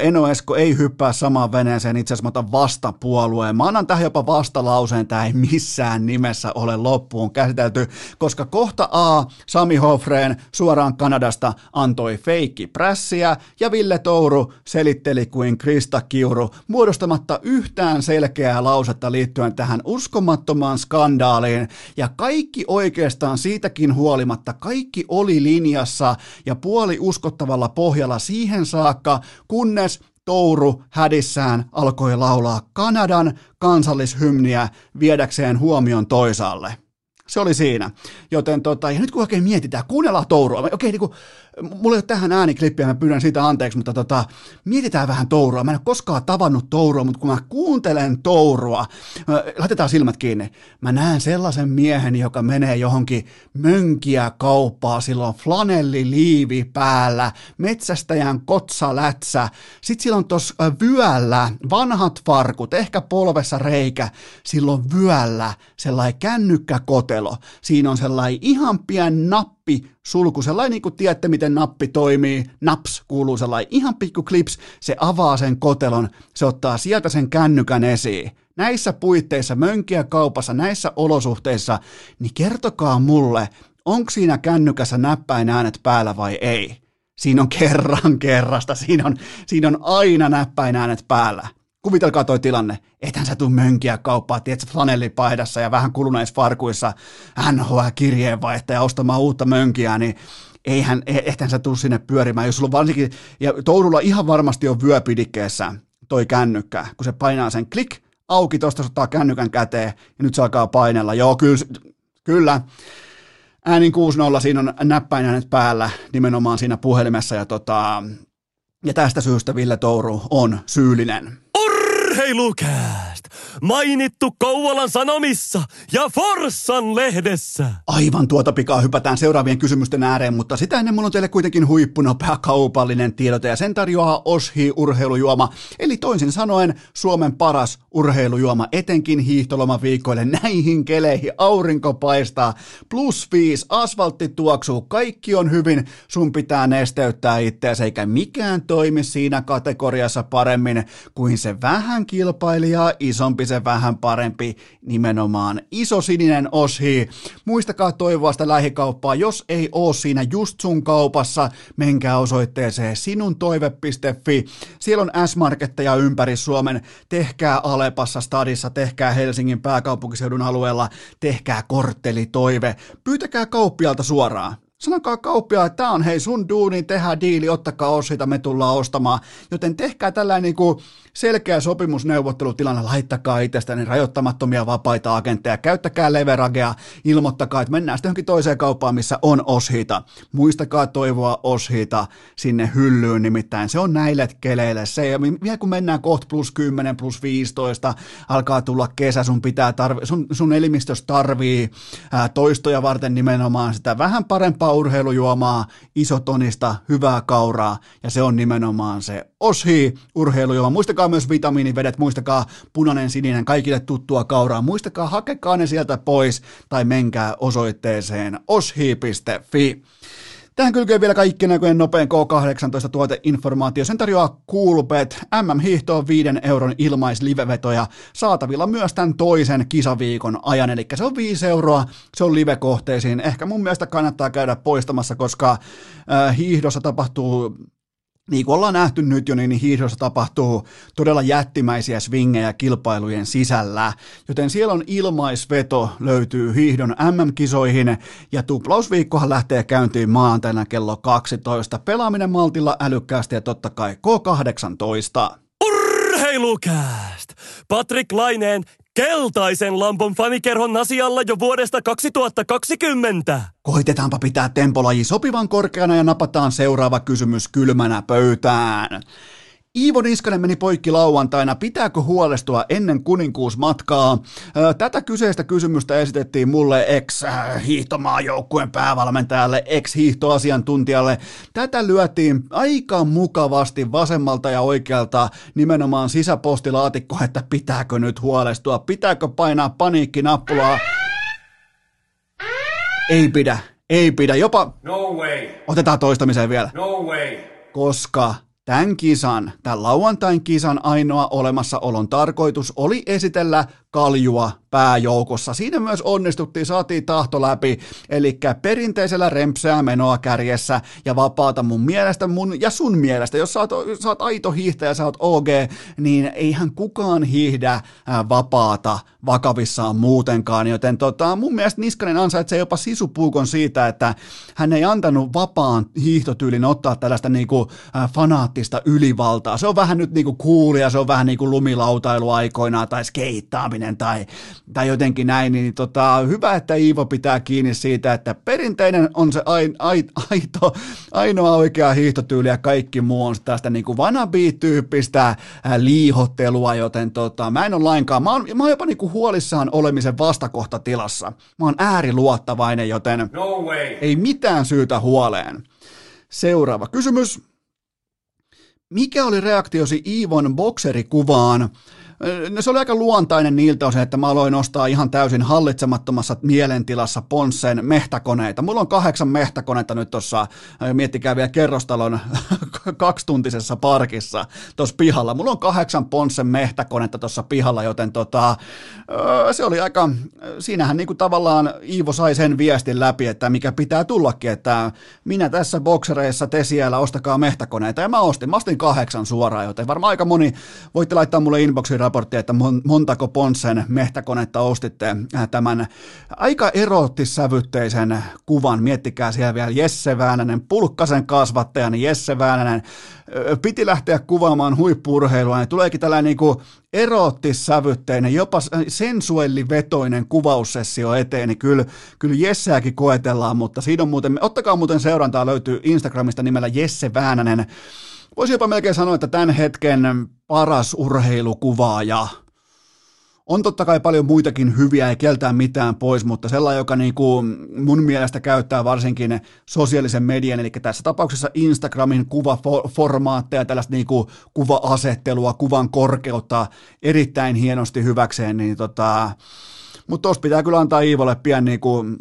Eno Esko ei hyppää samaan veneeseen, itse asiassa mä vastapuolueen. Mä annan tähän jopa vastalauseen, tämä ei missään nimessä ole loppuun käsitelty, koska kohta A, Sami Hofreen suoraan Kanadasta antoi feikki prässiä, ja Ville Touru selitteli kuin Krista Kiuru, muodostamatta yhtään selkeää lausetta liittyen tähän uskomattomaan skandaaliin, ja kaikki oikeastaan siitäkin huolimatta, kaikki oli linjassa ja puoli uskottavalla pohjalla siihen saakka, kunnes Touru hädissään alkoi laulaa Kanadan kansallishymniä viedäkseen huomion toisaalle. Se oli siinä. Joten tota, ja nyt kun oikein mietitään, kuunnellaan tourua. Okei, okay, niin mulla ei ole tähän ääniklippiä, mä pyydän siitä anteeksi, mutta tota, mietitään vähän tourua. Mä en ole koskaan tavannut tourua, mutta kun mä kuuntelen tourua, laitetaan silmät kiinni. Mä näen sellaisen miehen, joka menee johonkin mönkiä kauppaa, silloin flanelli liivi päällä, metsästäjän kotsalätsä, sit silloin tuossa vyöllä vanhat farkut, ehkä polvessa reikä, silloin vyöllä sellainen kännykkäkotelo. Siinä on sellainen ihan pien nappi sulku, sellainen niin kuin tiedätte miten nappi toimii, naps kuuluu sellainen ihan pikku klips, se avaa sen kotelon, se ottaa sieltä sen kännykän esiin. Näissä puitteissa, mönkiä kaupassa, näissä olosuhteissa, niin kertokaa mulle, onko siinä kännykässä näppäin äänet päällä vai ei? Siinä on kerran kerrasta, siinä on, siinä on aina näppäin äänet päällä. Kuvitelkaa toi tilanne. Ethän sä tuu mönkiä kauppaa, tiedätkö, flanellipaidassa ja vähän kuluneissa farkuissa NHL-kirjeenvaihtaja ostamaan uutta mönkiä, niin eihän, e, ethän sä tuu sinne pyörimään. Jos sulla on varsinkin, ja Tourulla ihan varmasti on vyöpidikkeessä toi kännykkä, kun se painaa sen klik, auki, tosta ottaa kännykän käteen, ja nyt se alkaa painella. Joo, kyllä, kyllä. Äänin 6-0, siinä on näppäinäänet päällä nimenomaan siinä puhelimessa, ja, tota, ja tästä syystä Ville Touru on syyllinen. Urheilukääst! Mainittu Kouvolan Sanomissa ja Forssan lehdessä. Aivan tuota pikaa hypätään seuraavien kysymysten ääreen, mutta sitä ennen mulla on teille kuitenkin huippunopea kaupallinen tiedote ja sen tarjoaa Oshi urheilujuoma, eli toisin sanoen Suomen paras urheilujuoma, etenkin hiihtolomaviikoille näihin keleihin, aurinko paistaa, plus viisi, asfaltti tuoksuu, kaikki on hyvin, sun pitää nesteyttää itseäsi, eikä mikään toimi siinä kategoriassa paremmin kuin se vähän kilpailijaa isompi, se vähän parempi, nimenomaan iso sininen oshi. Muistakaa toivoa sitä lähikauppaa, jos ei oo siinä just sun kaupassa, menkää osoitteeseen sinuntoive.fi. Siellä on S-marketteja ympäri Suomen, tehkää Alepassa, Stadissa, tehkää Helsingin pääkaupunkiseudun alueella, tehkää korttelitoive, pyytäkää kauppialta suoraan. Sanokaa kauppia, että tämä on hei sun duuni, tehdään diili, ottakaa osita, me tullaan ostamaan. Joten tehkää tällainen niin kuin selkeä sopimusneuvottelutilanne, laittakaa itsestäni rajoittamattomia vapaita agentteja, käyttäkää leveragea, ilmoittakaa, että mennään sitten johonkin toiseen kauppaan, missä on oshita. Muistakaa toivoa oshita sinne hyllyyn, nimittäin se on näille keleille se, ja vielä kun mennään kohta plus 10, plus 15, alkaa tulla kesä, sun pitää tarvi, sun, sun elimistös tarvii ää, toistoja varten nimenomaan sitä vähän parempaa urheilujuomaa, isotonista, hyvää kauraa, ja se on nimenomaan se Oshi urheilujuoma. Muistakaa myös vitamiinivedet, muistakaa punainen, sininen, kaikille tuttua kauraa. Muistakaa, hakekaa ne sieltä pois tai menkää osoitteeseen oshi.fi. Tähän kylkee vielä kaikki näköinen nopein K18 tuoteinformaatio. Sen tarjoaa Coolbet MM-hiihtoon 5 euron ilmaislivevetoja saatavilla myös tämän toisen kisaviikon ajan. Eli se on 5 euroa, se on live-kohteisiin. Ehkä mun mielestä kannattaa käydä poistamassa, koska äh, hiihdossa tapahtuu niin kuin ollaan nähty nyt jo, niin hiihdossa tapahtuu todella jättimäisiä swingejä kilpailujen sisällä, joten siellä on ilmaisveto, löytyy hiihdon MM-kisoihin, ja tuplausviikkohan lähtee käyntiin maanantaina kello 12. Pelaaminen maltilla älykkäästi ja totta kai K18. Urheilukääst! Patrick Laineen keltaisen lampon fanikerhon asialla jo vuodesta 2020. Koitetaanpa pitää tempolaji sopivan korkeana ja napataan seuraava kysymys kylmänä pöytään. Iivo Niskanen meni poikki lauantaina. Pitääkö huolestua ennen kuninkuusmatkaa? Tätä kyseistä kysymystä esitettiin mulle ex-hiihtomaajoukkueen päävalmentajalle, ex-hiihtoasiantuntijalle. Tätä lyötiin aika mukavasti vasemmalta ja oikealta nimenomaan sisäpostilaatikko, että pitääkö nyt huolestua, pitääkö painaa paniikkinappulaa. Ei pidä, ei pidä, jopa... No way. Otetaan toistamiseen vielä. No way. Koska Tämän kisan, tämän lauantain kisan ainoa olemassaolon tarkoitus oli esitellä kaljua pääjoukossa. Siinä myös onnistuttiin, saatiin tahto läpi, eli perinteisellä rempseä menoa kärjessä ja vapaata mun mielestä, mun ja sun mielestä, jos sä oot, sä oot aito hiihtäjä, sä oot OG, niin eihän kukaan hiihdä vapaata vakavissaan muutenkaan, joten tota, mun mielestä Niskanen ansaitsee jopa sisupuukon siitä, että hän ei antanut vapaan hiihtotyylin ottaa tällaista niinku, äh, fanaattista ylivaltaa. Se on vähän nyt niinku kuulia, se on vähän niinku lumilautailu aikoinaan tai skeittaaminen perinteinen tai, tai jotenkin näin, niin tota, hyvä, että Iivo pitää kiinni siitä, että perinteinen on se ai, ai, aito, ainoa oikea hiihtotyyli ja kaikki muu on tästä niin kuin wannabe-tyyppistä liihottelua, joten tota, mä en ole lainkaan, mä oon, mä oon jopa niin kuin huolissaan olemisen vastakohtatilassa. Mä oon ääriluottavainen, joten no way. ei mitään syytä huoleen. Seuraava kysymys. Mikä oli reaktiosi Iivon bokserikuvaan? No se oli aika luontainen niiltä osin, että mä aloin ostaa ihan täysin hallitsemattomassa mielentilassa Ponssen mehtäkoneita. Mulla on kahdeksan mehtäkoneita nyt tuossa, miettikää vielä kerrostalon kaksituntisessa parkissa tuossa pihalla. Mulla on kahdeksan Ponssen mehtäkonetta tuossa pihalla, joten tota, se oli aika, siinähän niinku tavallaan Iivo sai sen viestin läpi, että mikä pitää tullakin, että minä tässä boksereissa, te siellä, ostakaa mehtäkoneita. Ja mä ostin, mä ostin kahdeksan suoraan, joten varmaan aika moni, voitte laittaa mulle inboxiin raporttia, että montako Ponssen mehtäkonetta ostitte äh, tämän aika eroottissävytteisen kuvan. Miettikää siellä vielä Jesse Väänänen, Pulkkasen kasvattajan Jesse Väänänen. Piti lähteä kuvaamaan huippurheilua, niin tuleekin tällainen niin kuin eroottissävytteinen, jopa sensuellivetoinen kuvaussessio eteen, niin kyllä, kyllä Jesseäkin koetellaan, mutta siinä on muuten, ottakaa muuten seurantaa, löytyy Instagramista nimellä Jesse Väänänen, Voisi jopa melkein sanoa, että tämän hetken paras urheilukuvaaja. On totta kai paljon muitakin hyviä, ei keltää mitään pois, mutta sellainen, joka niin kuin mun mielestä käyttää varsinkin sosiaalisen median, eli tässä tapauksessa Instagramin kuvaformaatteja, tällaista niin kuin kuva-asettelua, kuvan korkeutta erittäin hienosti hyväkseen, niin tota, mutta tuossa pitää kyllä antaa Iivolle pian niin kuin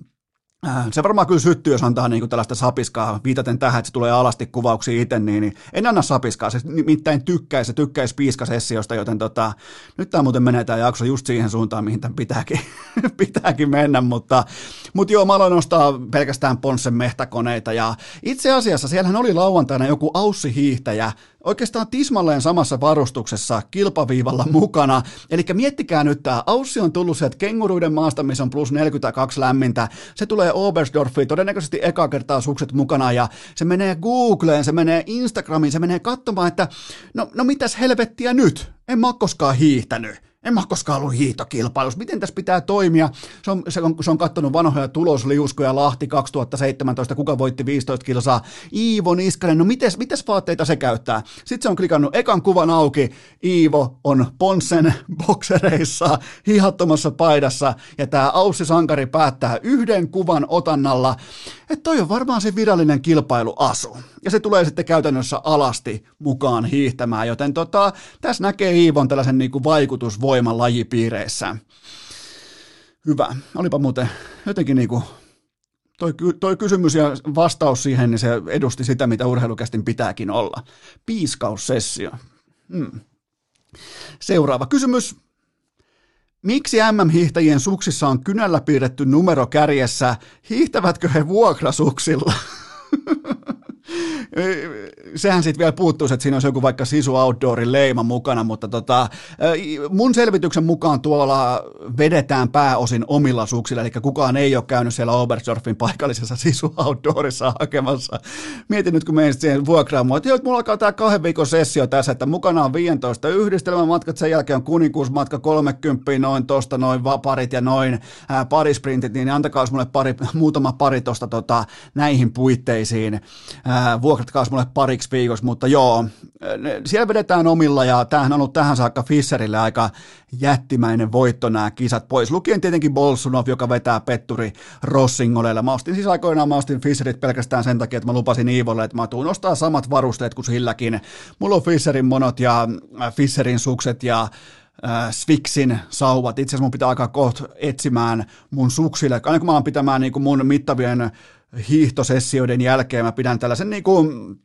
se varmaan kyllä syttyy, jos antaa niin tällaista sapiskaa, viitaten tähän, että se tulee alasti kuvauksia itse, niin, niin en anna sapiskaa, se nimittäin tykkäisi, se tykkäisi piiskasessiosta, joten tota, nyt tämä muuten menee tämä jakso just siihen suuntaan, mihin tämän pitääkin, pitääkin mennä, mutta, mutta joo, mä aloin ostaa pelkästään Ponssen mehtäkoneita, ja itse asiassa siellähän oli lauantaina joku Aussi-hiihtäjä, oikeastaan tismalleen samassa varustuksessa kilpaviivalla mukana. Eli miettikää nyt, tämä Aussi on tullut sieltä kenguruiden maasta, missä on plus 42 lämmintä. Se tulee Oberstdorfiin, todennäköisesti eka kertaa sukset mukana, ja se menee Googleen, se menee Instagramiin, se menee katsomaan, että no, no mitäs helvettiä nyt? En mä koskaan hiihtänyt en mä ole koskaan ollut hiihtokilpailussa. Miten tässä pitää toimia? Se on, se on, se on katsonut vanhoja tulosliuskoja Lahti 2017, kuka voitti 15 kilsaa. Iivo Niskanen, no mites, mites vaatteita se käyttää? Sitten se on klikannut ekan kuvan auki. Iivo on Ponssen boksereissa, hihattomassa paidassa, ja tämä Aussi Sankari päättää yhden kuvan otannalla, että toi on varmaan se virallinen kilpailuasu. Ja se tulee sitten käytännössä alasti mukaan hiihtämään, joten tota, tässä näkee Iivon tällaisen niin kuin vaikutusvoiman lajipiireissä. Hyvä. Olipa muuten jotenkin niin kuin toi, toi kysymys ja vastaus siihen, niin se edusti sitä, mitä urheilukästin pitääkin olla. Piiskaussessio. Hmm. Seuraava kysymys. Miksi MM-hiihtäjien suksissa on kynällä piirretty numero kärjessä? Hiihtävätkö he vuokrasuksilla? sehän sitten vielä puuttuisi, että siinä olisi joku vaikka Sisu Outdoorin leima mukana, mutta tota, mun selvityksen mukaan tuolla vedetään pääosin omilla suksilla, eli kukaan ei ole käynyt siellä Oberstdorfin paikallisessa Sisu Outdoorissa hakemassa. Mietin nyt, kun menisit siihen vuokraamaan, että, mulla alkaa tämä kahden viikon sessio tässä, että mukana on 15 yhdistelmämatkat, sen jälkeen on kuninkuusmatka 30, noin tosta, noin parit ja noin ää, parisprintit, niin antakaa mulle pari, muutama pari tosta tota, näihin puitteisiin. Ää, vuokratkaa mulle pariksi viikossa, mutta joo, siellä vedetään omilla ja tämähän on ollut tähän saakka Fisserille aika jättimäinen voitto nämä kisat pois. Lukien tietenkin Bolsunov, joka vetää Petturi Rossingoleilla. Mä ostin siis aikoinaan, mä ostin Fisserit pelkästään sen takia, että mä lupasin Iivolle, että mä tuun ostaa samat varusteet kuin silläkin. Mulla on Fisserin monot ja äh, Fisserin sukset ja äh, Swixin sauvat. Itse asiassa mun pitää alkaa kohta etsimään mun suksille. Aina kun mä alan pitämään niin kuin mun mittavien hiihtosessioiden jälkeen, mä pidän tällaisen niin kuin,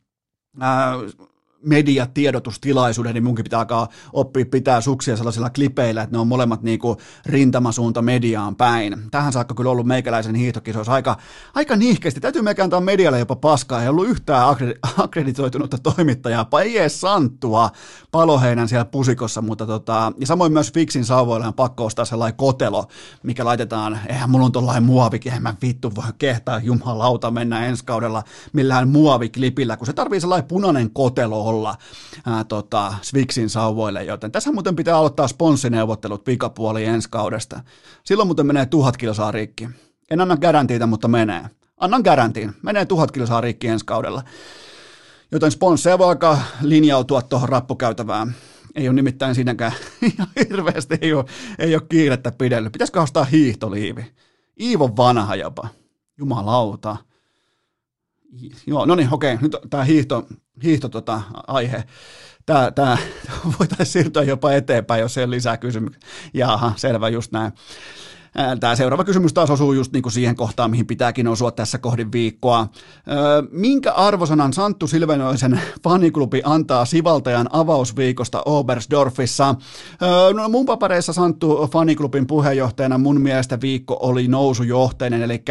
äh, mediatiedotustilaisuuden, niin munkin pitää alkaa oppia pitää suksia sellaisilla klipeillä, että ne on molemmat niinku rintamasuunta mediaan päin. Tähän saakka kyllä ollut meikäläisen hiihtokisoissa aika, aika nihkeästi. Täytyy meikä antaa medialle jopa paskaa. Ei ollut yhtään akkreditoitunutta toimittajaa, ei edes santtua paloheinän siellä pusikossa, mutta tota, ja samoin myös Fixin sauvoilla on pakko ostaa sellainen kotelo, mikä laitetaan, eihän mulla on tollainen muovikin, eihän mä vittu voi kehtaa jumalauta mennä ensi kaudella millään muoviklipillä, kun se tarvii sellainen punainen kotelo olla ää, tota, Swixin sauvoille, joten tässä muuten pitää aloittaa sponssineuvottelut pikapuoli ensi kaudesta. Silloin muuten menee tuhat kilsaa rikki. En anna garantiita, mutta menee. Annan garantiin. Menee tuhat kilsaa rikki ensi kaudella. Joten sponsseja voi alkaa linjautua tuohon rappukäytävään. Ei ole nimittäin siinäkään hirveästi, ei ole, ei ole kiirettä pidellyt. Pitäisikö ostaa hiihtoliivi? Iivo vanha jopa. Jumalauta. Joo, no niin, okei, nyt tämä hiihto, hiihto tota, aihe. Tämä, tämä voitaisiin siirtyä jopa eteenpäin, jos ei ole lisää kysymyksiä. Jaha, selvä, just näin. Tämä seuraava kysymys taas osuu just niin kuin siihen kohtaan, mihin pitääkin osua tässä kohdin viikkoa. Minkä arvosanan Santtu Silvenoisen faniklubi antaa Sivaltajan avausviikosta Obersdorfissa? No, mun papareissa Santtu faniklubin puheenjohtajana mun mielestä viikko oli nousujohteinen, eli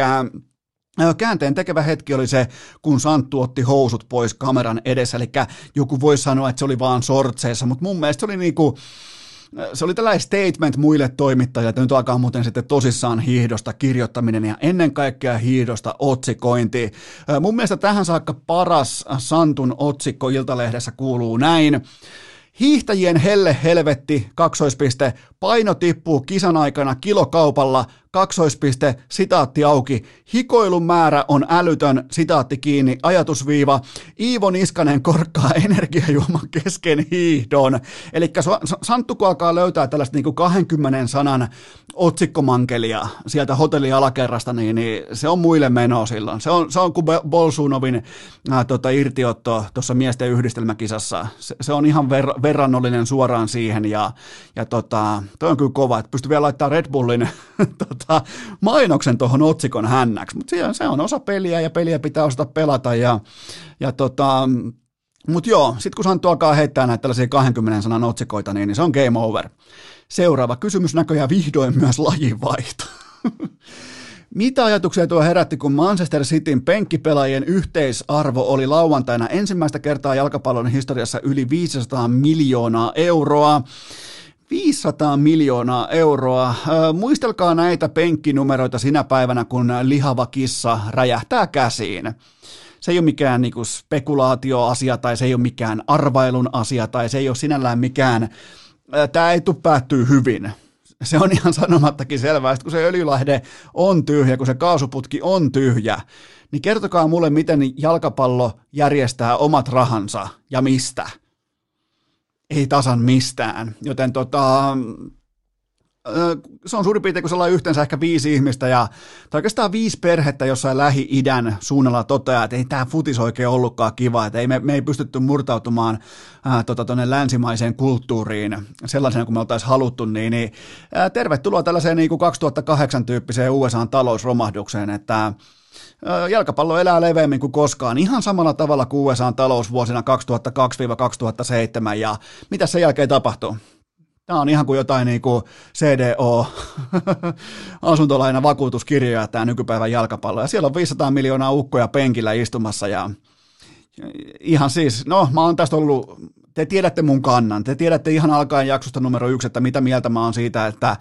Käänteen tekevä hetki oli se, kun Santtu otti housut pois kameran edessä, eli joku voi sanoa, että se oli vaan sortseissa, mutta mun mielestä se oli niinku, se oli tällainen statement muille toimittajille, että nyt alkaa muuten sitten tosissaan hiihdosta kirjoittaminen ja ennen kaikkea hiihdosta otsikointi. Mun mielestä tähän saakka paras Santun otsikko Iltalehdessä kuuluu näin. Hiihtäjien helle helvetti, kaksoispiste, paino tippuu kisan aikana kilokaupalla, kaksoispiste, sitaatti auki, hikoilun määrä on älytön, sitaatti kiinni, ajatusviiva, Iivo Niskanen korkkaa energiajuoman kesken hiihdon. Eli Santtu kun alkaa löytää tällaista niin kuin 20 sanan otsikkomankelia sieltä hotellin alakerrasta, niin, niin se on muille meno silloin. Se on, se on kuin Bolsunovin äh, tota, irtiotto tuossa miesten yhdistelmäkisassa. Se, se on ihan ver, verrannollinen suoraan siihen ja, ja tota, toi on kyllä kova, että pystyy vielä laittamaan Red Bullin tota, mainoksen tuohon otsikon hännäksi, mutta se on osa peliä ja peliä pitää osata pelata ja, ja tota, mutta joo, sitten kun Santtu alkaa heittää näitä tällaisia 20 sanan otsikoita, niin, niin se on game over. Seuraava kysymys näköjään vihdoin myös lajinvaihto. Mitä ajatuksia tuo herätti, kun Manchester Cityn penkkipelaajien yhteisarvo oli lauantaina ensimmäistä kertaa jalkapallon historiassa yli 500 miljoonaa euroa? 500 miljoonaa euroa. Muistelkaa näitä penkkinumeroita sinä päivänä, kun lihava kissa räjähtää käsiin. Se ei ole mikään niin spekulaatioasia tai se ei ole mikään arvailun asia tai se ei ole sinällään mikään, tämä ei tule päättyä hyvin. Se on ihan sanomattakin selvää, että kun se öljylahde on tyhjä, kun se kaasuputki on tyhjä, niin kertokaa mulle, miten jalkapallo järjestää omat rahansa ja mistä – ei tasan mistään. Joten tota, se on suurin piirtein, kun ollaan yhteensä ehkä viisi ihmistä ja, tai oikeastaan viisi perhettä jossain Lähi-idän suunnalla toteaa, että ei tämä futis oikein ollutkaan kiva, että ei me, me ei pystytty murtautumaan ää, tota, tonne länsimaiseen kulttuuriin sellaisena kuin me oltaisiin haluttu, niin, niin ää, tervetuloa tällaiseen niin kuin 2008 tyyppiseen USA-talousromahdukseen, että jalkapallo elää leveämmin kuin koskaan, ihan samalla tavalla kuin USA talous vuosina 2002-2007, ja mitä sen jälkeen tapahtuu? Tämä on ihan kuin jotain niin kuin CDO, asuntolaina vakuutuskirjoja tämä nykypäivän jalkapallo. Ja siellä on 500 miljoonaa ukkoja penkillä istumassa ja ihan siis, no mä oon tästä ollut, te tiedätte mun kannan, te tiedätte ihan alkaen jaksosta numero yksi, että mitä mieltä mä oon siitä, että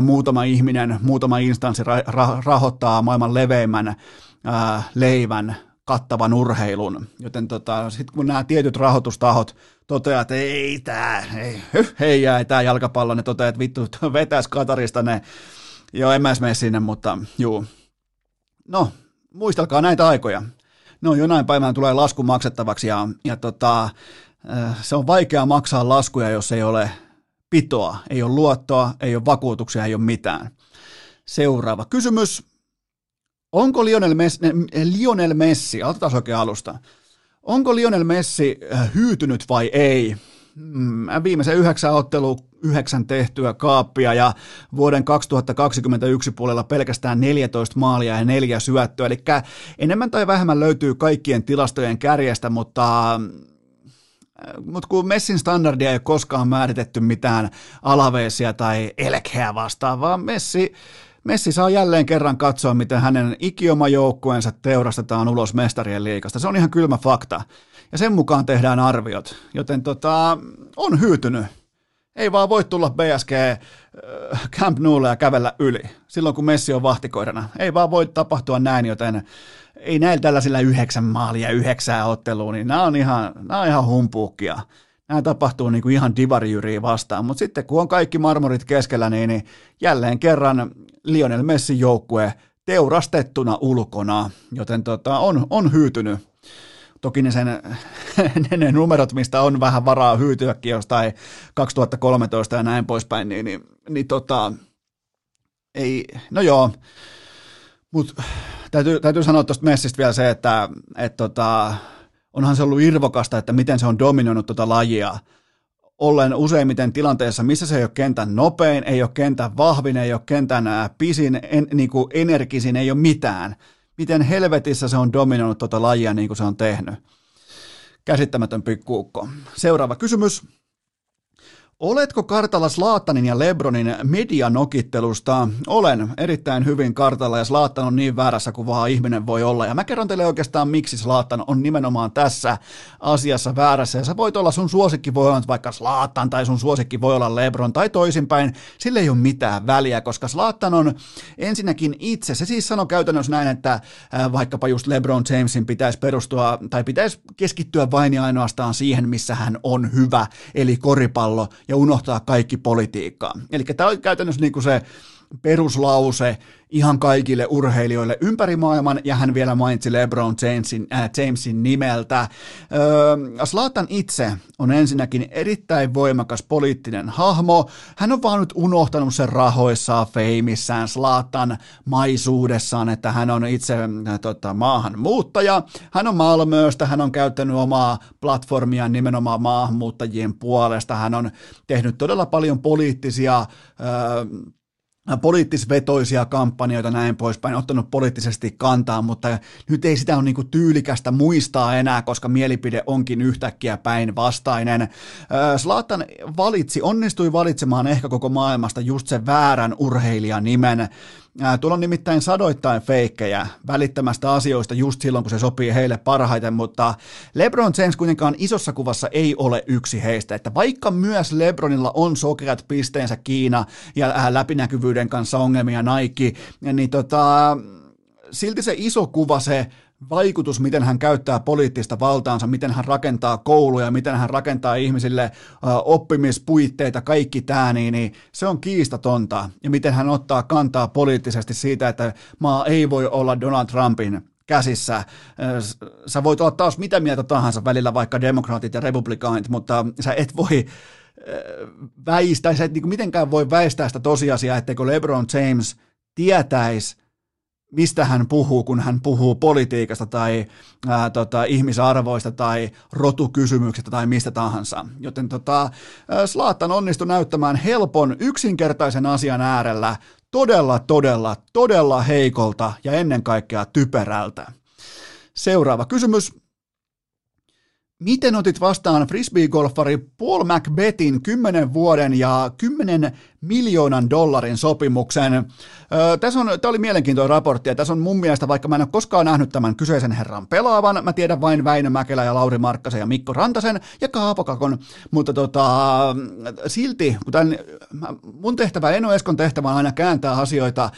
muutama ihminen, muutama instanssi ra- ra- rahoittaa maailman leveimmän ää, leivän kattavan urheilun. Joten tota, sitten kun nämä tietyt rahoitustahot toteaa, että ei tää, ei, hei jää tää jalkapallo, ne toteaa, että vittu vetäis Katarista ne, joo en mä mene sinne, mutta juu. No, muistelkaa näitä aikoja. No jonain päivänä tulee lasku maksettavaksi ja, ja tota, se on vaikea maksaa laskuja, jos ei ole pitoa, ei ole luottoa, ei ole vakuutuksia, ei ole mitään. Seuraava kysymys. Onko Lionel Messi, Lionel Messi, aloitetaan oikein alusta, onko Lionel Messi äh, hyytynyt vai ei? Mm, viimeisen yhdeksän ottelu, yhdeksän tehtyä kaappia ja vuoden 2021 puolella pelkästään 14 maalia ja neljä syöttöä, eli enemmän tai vähemmän löytyy kaikkien tilastojen kärjestä, mutta äh, mutta kun Messin standardia ei ole koskaan määritetty mitään alaveesia tai elkeä vastaan, vaan Messi Messi saa jälleen kerran katsoa, miten hänen ikioma joukkueensa teurastetaan ulos mestarien liikasta. Se on ihan kylmä fakta. Ja sen mukaan tehdään arviot. Joten tota, on hyytynyt. Ei vaan voi tulla BSG äh, Camp Noulle ja kävellä yli silloin, kun Messi on vahtikoirana. Ei vaan voi tapahtua näin, joten ei näillä tällaisilla yhdeksän maalia, yhdeksää ottelua, niin nämä on ihan, nämä on ihan humpuukkia. Nämä tapahtuu niin kuin ihan divarijyriä vastaan, mutta sitten kun on kaikki marmorit keskellä, niin, niin jälleen kerran Lionel Messi joukkue teurastettuna ulkona, joten tota, on, on hyytynyt. Toki ne, sen, ne, ne numerot, mistä on vähän varaa hyytyäkin jostain 2013 ja näin poispäin, niin, niin, niin tota, ei, no joo, mutta täytyy, täytyy sanoa tuosta Messistä vielä se, että et tota, onhan se ollut irvokasta, että miten se on dominoinut tuota lajia ollen useimmiten tilanteessa, missä se ei ole kentän nopein, ei ole kentän vahvin, ei ole kentän pisin, en, niin kuin energisin, ei ole mitään. Miten helvetissä se on dominoinut tuota lajia niin kuin se on tehnyt. Käsittämätön pikkuukko. Seuraava kysymys. Oletko kartalla Slaattanin ja Lebronin medianokittelusta? Olen erittäin hyvin kartalla ja Slaattan on niin väärässä kuin vaan ihminen voi olla. Ja mä kerron teille oikeastaan, miksi Slaattan on nimenomaan tässä asiassa väärässä. Ja sä voit olla sun suosikki voi olla vaikka Slaattan tai sun suosikki voi olla Lebron tai toisinpäin. Sille ei ole mitään väliä, koska Slaattan on ensinnäkin itse. Se siis sanoo käytännössä näin, että äh, vaikkapa just Lebron Jamesin pitäisi perustua tai pitäisi keskittyä vain ja ainoastaan siihen, missä hän on hyvä, eli koripallo ja unohtaa kaikki politiikkaa. Eli tämä on käytännössä niin kuin se peruslause ihan kaikille urheilijoille ympäri maailman, ja hän vielä mainitsi LeBron Jamesin, äh, Jamesin nimeltä. Öö, itse on ensinnäkin erittäin voimakas poliittinen hahmo. Hän on vaan nyt unohtanut sen rahoissaan, feimissään, Slatan maisuudessaan, että hän on itse äh, tota, maahanmuuttaja. Hän on Malmöstä, hän on käyttänyt omaa platformia nimenomaan maahanmuuttajien puolesta. Hän on tehnyt todella paljon poliittisia öö, poliittisvetoisia kampanjoita näin poispäin, ottanut poliittisesti kantaa, mutta nyt ei sitä ole niin tyylikästä muistaa enää, koska mielipide onkin yhtäkkiä päinvastainen. Slatan valitsi, onnistui valitsemaan ehkä koko maailmasta just sen väärän urheilijan Tuolla on nimittäin sadoittain feikkejä välittämästä asioista just silloin, kun se sopii heille parhaiten, mutta LeBron James kuitenkaan isossa kuvassa ei ole yksi heistä, että vaikka myös LeBronilla on sokeat pisteensä Kiina ja läpinäkyvyyden kanssa ongelmia Nike, niin tota, silti se iso kuva, se vaikutus, miten hän käyttää poliittista valtaansa, miten hän rakentaa kouluja, miten hän rakentaa ihmisille oppimispuitteita, kaikki tämä, niin, niin se on kiistatonta. Ja miten hän ottaa kantaa poliittisesti siitä, että maa ei voi olla Donald Trumpin käsissä. Sä voit olla taas mitä mieltä tahansa välillä, vaikka demokraatit ja republikaanit, mutta sä et voi väistää, sä et niin mitenkään voi väistää sitä tosiasiaa, etteikö LeBron James tietäisi, mistä hän puhuu, kun hän puhuu politiikasta tai ää, tota, ihmisarvoista tai rotukysymyksistä tai mistä tahansa. Joten tota, Slaattan onnistui näyttämään helpon, yksinkertaisen asian äärellä todella, todella, todella heikolta ja ennen kaikkea typerältä. Seuraava kysymys. Miten otit vastaan frisbee-golfari Paul McBethin 10 vuoden ja 10 miljoonan dollarin sopimuksen? Öö, tässä on, tämä oli mielenkiintoinen raportti ja tässä on mun mielestä, vaikka mä en ole koskaan nähnyt tämän kyseisen herran pelaavan, mä tiedän vain Väinö Mäkelä ja Lauri Markkasen ja Mikko Rantasen ja Kaapokakon, mutta tota, silti, kun tämän, mun tehtävä, Eno Eskon tehtävä on aina kääntää asioita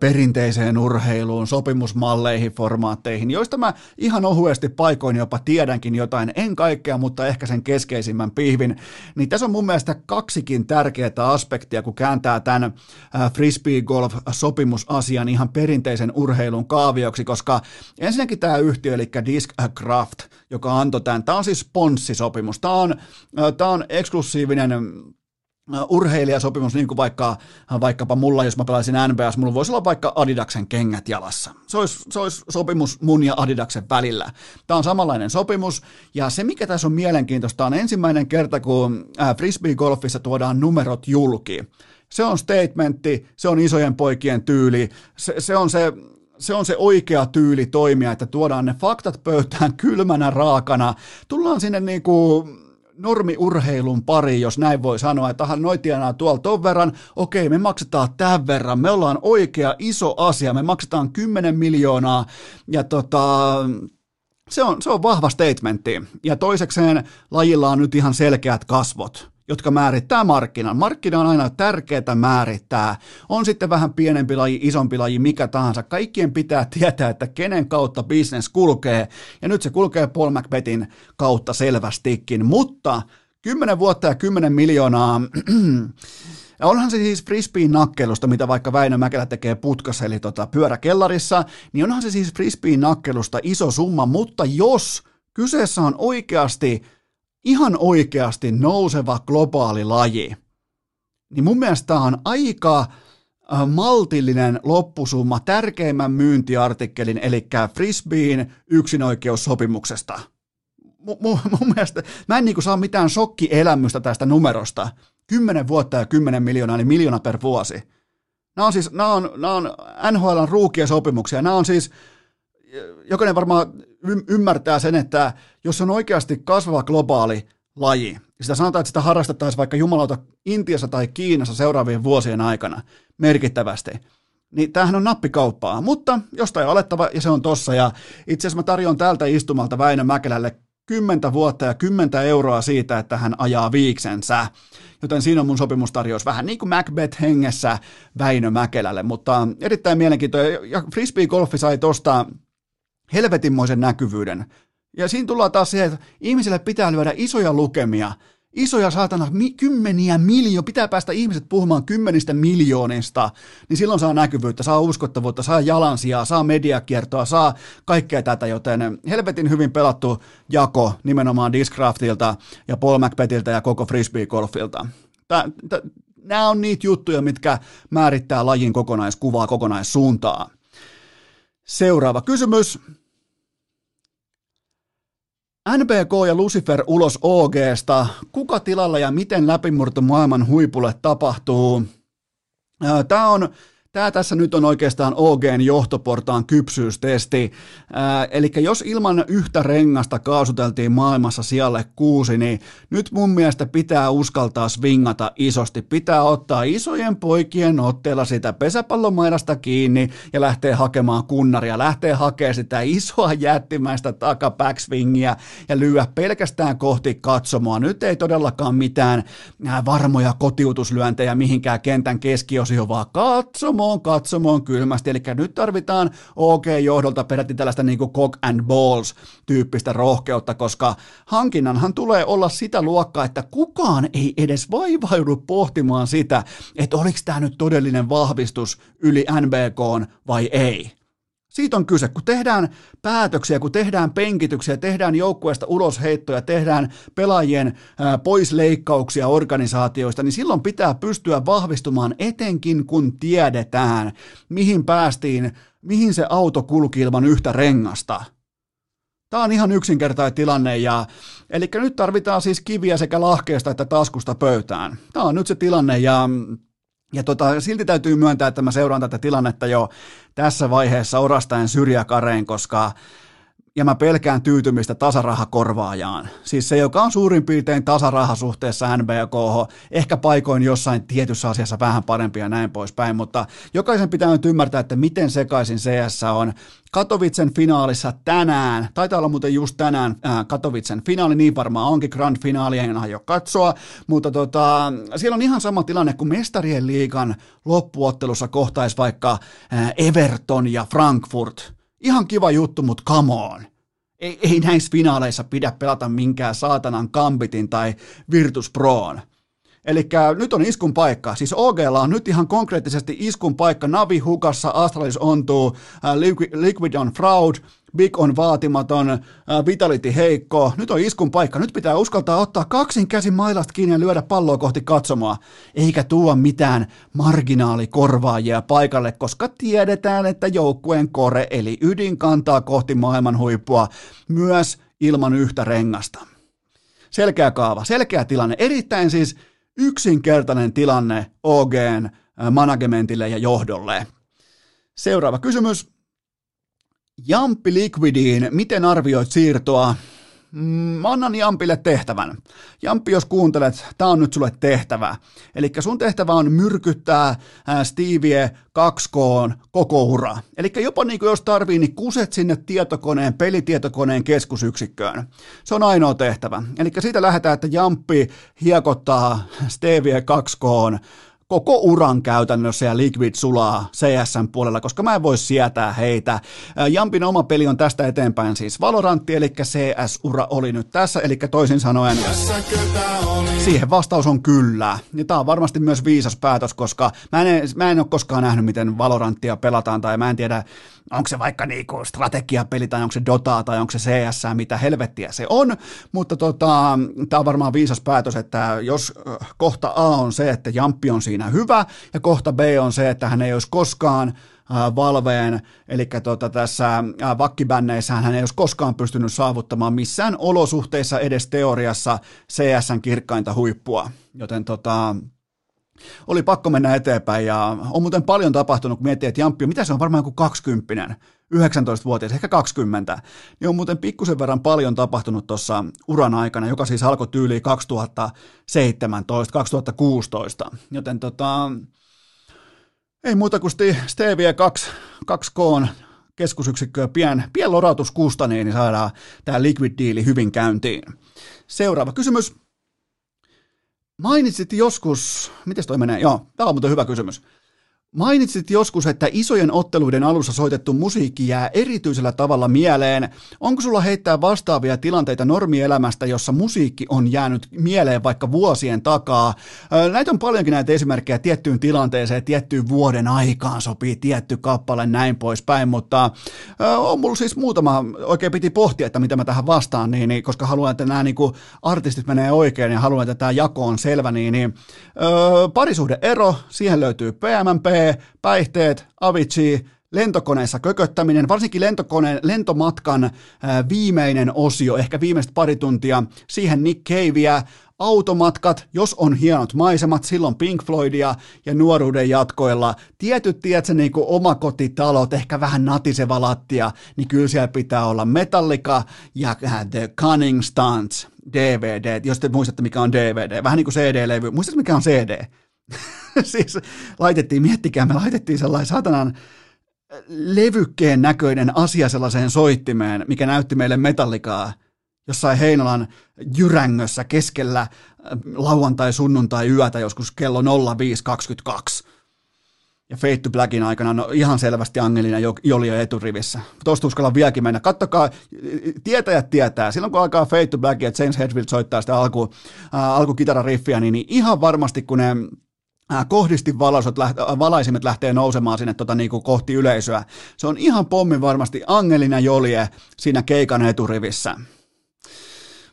perinteiseen urheiluun, sopimusmalleihin, formaatteihin, joista mä ihan ohuesti paikoin jopa tiedänkin jotain, en kaikkea, mutta ehkä sen keskeisimmän pihvin, niin tässä on mun mielestä kaksikin tärkeää aspektia, kun kääntää tämän frisbee golf sopimusasian ihan perinteisen urheilun kaavioksi, koska ensinnäkin tämä yhtiö, eli Discraft, joka antoi tämän, tämä on siis sponssisopimus, tämä on, tämä on eksklusiivinen urheilijasopimus, niin kuin vaikka, vaikkapa mulla, jos mä pelaisin NBS, mulla voisi olla vaikka Adidaksen kengät jalassa. Se olisi, se olisi sopimus mun ja Adidaksen välillä. Tämä on samanlainen sopimus, ja se mikä tässä on mielenkiintoista on ensimmäinen kerta, kun frisbee-golfissa tuodaan numerot julki. Se on statementti, se on isojen poikien tyyli, se, se on se se on se oikea tyyli toimia, että tuodaan ne faktat pöytään kylmänä raakana. Tullaan sinne niin kuin normiurheilun pari, jos näin voi sanoa, että aha, noi tienaa tuolla ton verran, okei, me maksetaan tämän verran, me ollaan oikea iso asia, me maksetaan 10 miljoonaa, ja tota, se on, se on vahva statementti. Ja toisekseen lajilla on nyt ihan selkeät kasvot jotka määrittää markkinan. Markkina on aina tärkeää määrittää. On sitten vähän pienempi laji, isompi laji, mikä tahansa. Kaikkien pitää tietää, että kenen kautta bisnes kulkee. Ja nyt se kulkee Paul Macbethin kautta selvästikin. Mutta 10 vuotta ja 10 miljoonaa ja onhan se siis frisbeen nakkelusta, mitä vaikka Väinö Mäkelä tekee putkassa, eli tota pyöräkellarissa, niin onhan se siis frisbeen nakkelusta iso summa, mutta jos kyseessä on oikeasti, ihan oikeasti nouseva globaali laji, niin mun mielestä tämä on aika äh, maltillinen loppusumma tärkeimmän myyntiartikkelin, eli frisbeen yksinoikeussopimuksesta. M- mun mielestä, mä en niinku saa mitään shokkielämystä tästä numerosta. 10 vuotta ja 10 miljoonaa, niin miljoona per vuosi. Nämä on siis, nämä on, nämä on NHLn ruukien sopimuksia. Nämä on siis, jokainen varmaan ymmärtää sen, että jos on oikeasti kasvava globaali laji, sitä sanotaan, että sitä harrastettaisiin vaikka jumalauta Intiassa tai Kiinassa seuraavien vuosien aikana merkittävästi, niin tämähän on nappikauppaa, mutta jostain alettava ja se on tossa. Ja itse asiassa mä tarjoan tältä istumalta Väinö Mäkelälle kymmentä vuotta ja kymmentä euroa siitä, että hän ajaa viiksensä. Joten siinä on mun sopimustarjous vähän niin kuin Macbeth hengessä Väinö Mäkelälle, mutta erittäin mielenkiintoinen. Ja frisbee golfi sai tuosta helvetinmoisen näkyvyyden. Ja siinä tullaan taas siihen, että ihmisille pitää lyödä isoja lukemia, isoja saatana, mi- kymmeniä miljoonaa, pitää päästä ihmiset puhumaan kymmenistä miljoonista, niin silloin saa näkyvyyttä, saa uskottavuutta, saa jalansijaa, saa mediakiertoa, saa kaikkea tätä, joten helvetin hyvin pelattu jako nimenomaan Discraftilta ja Paul Macbethiltä ja koko Frisbee Golfilta. Nämä on niitä juttuja, mitkä määrittää lajin kokonaiskuvaa, kokonaissuuntaa. Seuraava kysymys. NBK ja Lucifer ulos OGsta. Kuka tilalla ja miten läpimurto maailman huipulle tapahtuu? Tämä on Tämä tässä nyt on oikeastaan OGn johtoportaan kypsyystesti. eli jos ilman yhtä rengasta kaasuteltiin maailmassa sijalle kuusi, niin nyt mun mielestä pitää uskaltaa swingata isosti. Pitää ottaa isojen poikien otteella sitä pesäpallomaidasta kiinni ja lähtee hakemaan kunnaria. Lähtee hakemaan sitä isoa jättimäistä takabackswingia ja lyödä pelkästään kohti katsomoa. Nyt ei todellakaan mitään varmoja kotiutuslyöntejä mihinkään kentän keskiosioon, vaan katsomo katsomoon, katsomoon kylmästi, eli nyt tarvitaan OK-johdolta peräti tällaista niin kuin cock and balls tyyppistä rohkeutta, koska hankinnanhan tulee olla sitä luokkaa, että kukaan ei edes vaivaudu pohtimaan sitä, että oliko tämä nyt todellinen vahvistus yli NBK vai ei. Siitä on kyse, kun tehdään päätöksiä, kun tehdään penkityksiä, tehdään joukkueesta ulosheittoja, tehdään pelaajien poisleikkauksia organisaatioista, niin silloin pitää pystyä vahvistumaan etenkin kun tiedetään, mihin päästiin, mihin se auto kulki ilman yhtä rengasta. Tämä on ihan yksinkertainen tilanne, ja, eli nyt tarvitaan siis kiviä sekä lahkeesta että taskusta pöytään. Tämä on nyt se tilanne, ja ja tota, silti täytyy myöntää, että mä seuraan tätä tilannetta jo tässä vaiheessa orastaen syrjäkareen, koska ja mä pelkään tyytymistä tasarahakorvaajaan. Siis se, joka on suurin piirtein tasaraha suhteessa NBK, ehkä paikoin jossain tietyssä asiassa vähän parempi ja näin poispäin, mutta jokaisen pitää nyt ymmärtää, että miten sekaisin CS on. Katowicen finaalissa tänään, taitaa olla muuten just tänään äh, Katowicen finaali, niin varmaan onkin grand finaali, en aio katsoa, mutta tota, siellä on ihan sama tilanne kuin mestarien liigan loppuottelussa kohtaisi vaikka äh, Everton ja Frankfurt – Ihan kiva juttu, mutta come on. Ei, ei näissä finaaleissa pidä pelata minkään saatanan Gambitin tai Virtus Proon. Eli nyt on iskun paikka. Siis OGlla on nyt ihan konkreettisesti iskun paikka. Navi hukassa, Astralis ontuu, Liquid on fraud, Big on vaatimaton, äh, Vitality heikko, nyt on iskun paikka, nyt pitää uskaltaa ottaa kaksin käsin mailasta kiinni ja lyödä palloa kohti katsomaa, eikä tuo mitään marginaalikorvaajia paikalle, koska tiedetään, että joukkueen kore eli ydin kantaa kohti maailman huippua myös ilman yhtä rengasta. Selkeä kaava, selkeä tilanne, erittäin siis yksinkertainen tilanne OGn äh, managementille ja johdolle. Seuraava kysymys. Jampi Liquidiin, miten arvioit siirtoa? Mm, mä annan Jampille tehtävän. Jampi, jos kuuntelet, tää on nyt sulle tehtävä. Eli sun tehtävä on myrkyttää Stevie 2K koko ura. Eli jopa niin kuin jos tarvii, niin kuset sinne tietokoneen, pelitietokoneen keskusyksikköön. Se on ainoa tehtävä. Eli siitä lähdetään, että Jampi hiekottaa Stevie 2K koko uran käytännössä ja Liquid sulaa CSN puolella, koska mä en voi sietää heitä. Jampin oma peli on tästä eteenpäin siis Valorantti, eli CS-ura oli nyt tässä, eli toisin sanoen siihen vastaus on kyllä. Ja tää on varmasti myös viisas päätös, koska mä en, mä en ole koskaan nähnyt, miten Valoranttia pelataan, tai mä en tiedä, onko se vaikka niinku strategiapeli tai onko se Dota tai onko se CS, mitä helvettiä se on, mutta tota, tämä on varmaan viisas päätös, että jos kohta A on se, että Jamppi on siinä hyvä. Ja kohta B on se, että hän ei olisi koskaan Valveen, eli tota, tässä vakkibänneissä hän ei olisi koskaan pystynyt saavuttamaan missään olosuhteissa edes teoriassa CSN kirkkainta huippua, joten tota, oli pakko mennä eteenpäin ja on muuten paljon tapahtunut, kun miettii, että Jamppi, mitä se on varmaan joku 20, 19-vuotias, ehkä 20, niin on muuten pikkusen verran paljon tapahtunut tuossa uran aikana, joka siis alkoi tyyliin 2017-2016, joten tota, ei muuta kuin Stevie 2, 2K keskusyksikköä pien, pien lorautus kustaniin, niin saadaan tämä liquid deali hyvin käyntiin. Seuraava kysymys. Mainitsit joskus, miten toi menee? Joo, tämä on muuten hyvä kysymys. Mainitsit joskus, että isojen otteluiden alussa soitettu musiikki jää erityisellä tavalla mieleen. Onko sulla heittää vastaavia tilanteita normielämästä, jossa musiikki on jäänyt mieleen vaikka vuosien takaa? Näitä on paljonkin näitä esimerkkejä tiettyyn tilanteeseen, tiettyyn vuoden aikaan sopii tietty kappale, näin poispäin, mutta on mulla siis muutama, oikein piti pohtia, että mitä mä tähän vastaan, niin, niin koska haluan, että nämä niin artistit menee oikein ja haluan, että tämä jako on selvä, niin, niin parisuhde ero, siihen löytyy PMMP, päihteet, Avicii, lentokoneessa kököttäminen, varsinkin lentokoneen, lentomatkan viimeinen osio, ehkä viimeiset pari tuntia, siihen Nick Caveä, automatkat, jos on hienot maisemat, silloin Pink Floydia ja nuoruuden jatkoilla. Tietyt, tiedätkö, niin kuin omakotitalot, ehkä vähän natiseva lattia, niin kyllä siellä pitää olla Metallica ja The Cunning Stunts, DVD, jos te muistatte mikä on DVD, vähän niin kuin CD-levy, muistatte mikä on CD? siis laitettiin, miettikää, me laitettiin sellainen satanan levykkeen näköinen asia sellaiseen soittimeen, mikä näytti meille metallikaa jossain Heinolan jyrängössä keskellä äh, lauantai-sunnuntai yötä joskus kello 05.22. Ja Fate to Blackin aikana no, ihan selvästi Angelina Joli eturivissä. Tuosta uskallan vieläkin mennä. Kattokaa, tietäjät tietää. Silloin kun alkaa Fate to Black ja James Hetfield soittaa sitä alku, äh, alkukitarariffiä, niin, niin ihan varmasti kun ne Äh, kohdistin valaisut, äh, valaisimet lähtee nousemaan sinne tota, niin kuin kohti yleisöä. Se on ihan pommin varmasti Angelina Jolie siinä keikan eturivissä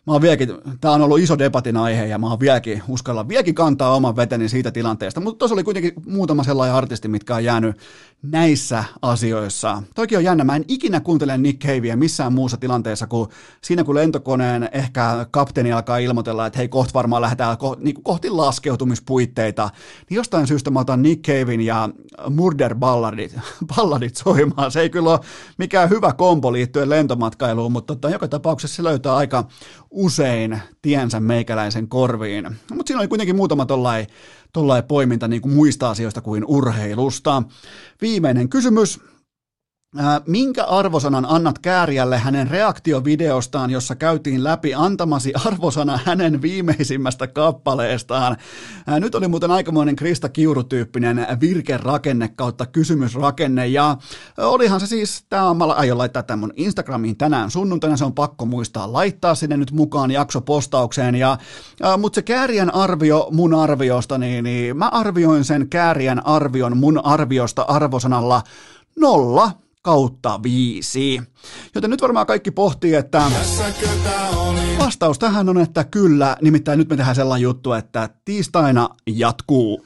mä oon vieläkin, tämä on ollut iso debatin aihe ja mä oon vieläkin, uskalla vieläkin kantaa oman veteni siitä tilanteesta, mutta tuossa oli kuitenkin muutama sellainen artisti, mitkä on jäänyt näissä asioissa. Toki on jännä, mä en ikinä kuuntele Nick Caveä missään muussa tilanteessa kuin siinä, kun lentokoneen ehkä kapteeni alkaa ilmoitella, että hei, kohta varmaan lähdetään ko- niin kohti laskeutumispuitteita, niin jostain syystä mä otan Nick Cavein ja Murder Balladit, balladit soimaan. Se ei kyllä ole mikään hyvä kombo liittyen lentomatkailuun, mutta tota, joka tapauksessa se löytää aika usein tiensä meikäläisen korviin. Mutta siinä oli kuitenkin muutama tollai, tollai poiminta niin kuin muista asioista kuin urheilusta. Viimeinen kysymys. Minkä arvosanan annat Kääriälle hänen reaktiovideostaan, jossa käytiin läpi antamasi arvosana hänen viimeisimmästä kappaleestaan? Nyt oli muuten aikamoinen Krista Kiuru-tyyppinen virkerakenne kautta kysymysrakenne, ja olihan se siis, tämä mä aion laittaa tämän mun Instagramiin tänään sunnuntaina, se on pakko muistaa laittaa sinne nyt mukaan jaksopostaukseen, ja, mutta se Kääriän arvio mun arviosta, niin, niin mä arvioin sen Kääriän arvion mun arviosta arvosanalla nolla kautta viisi. Joten nyt varmaan kaikki pohtii, että vastaus tähän on, että kyllä, nimittäin nyt me tehdään sellainen juttu, että tiistaina jatkuu.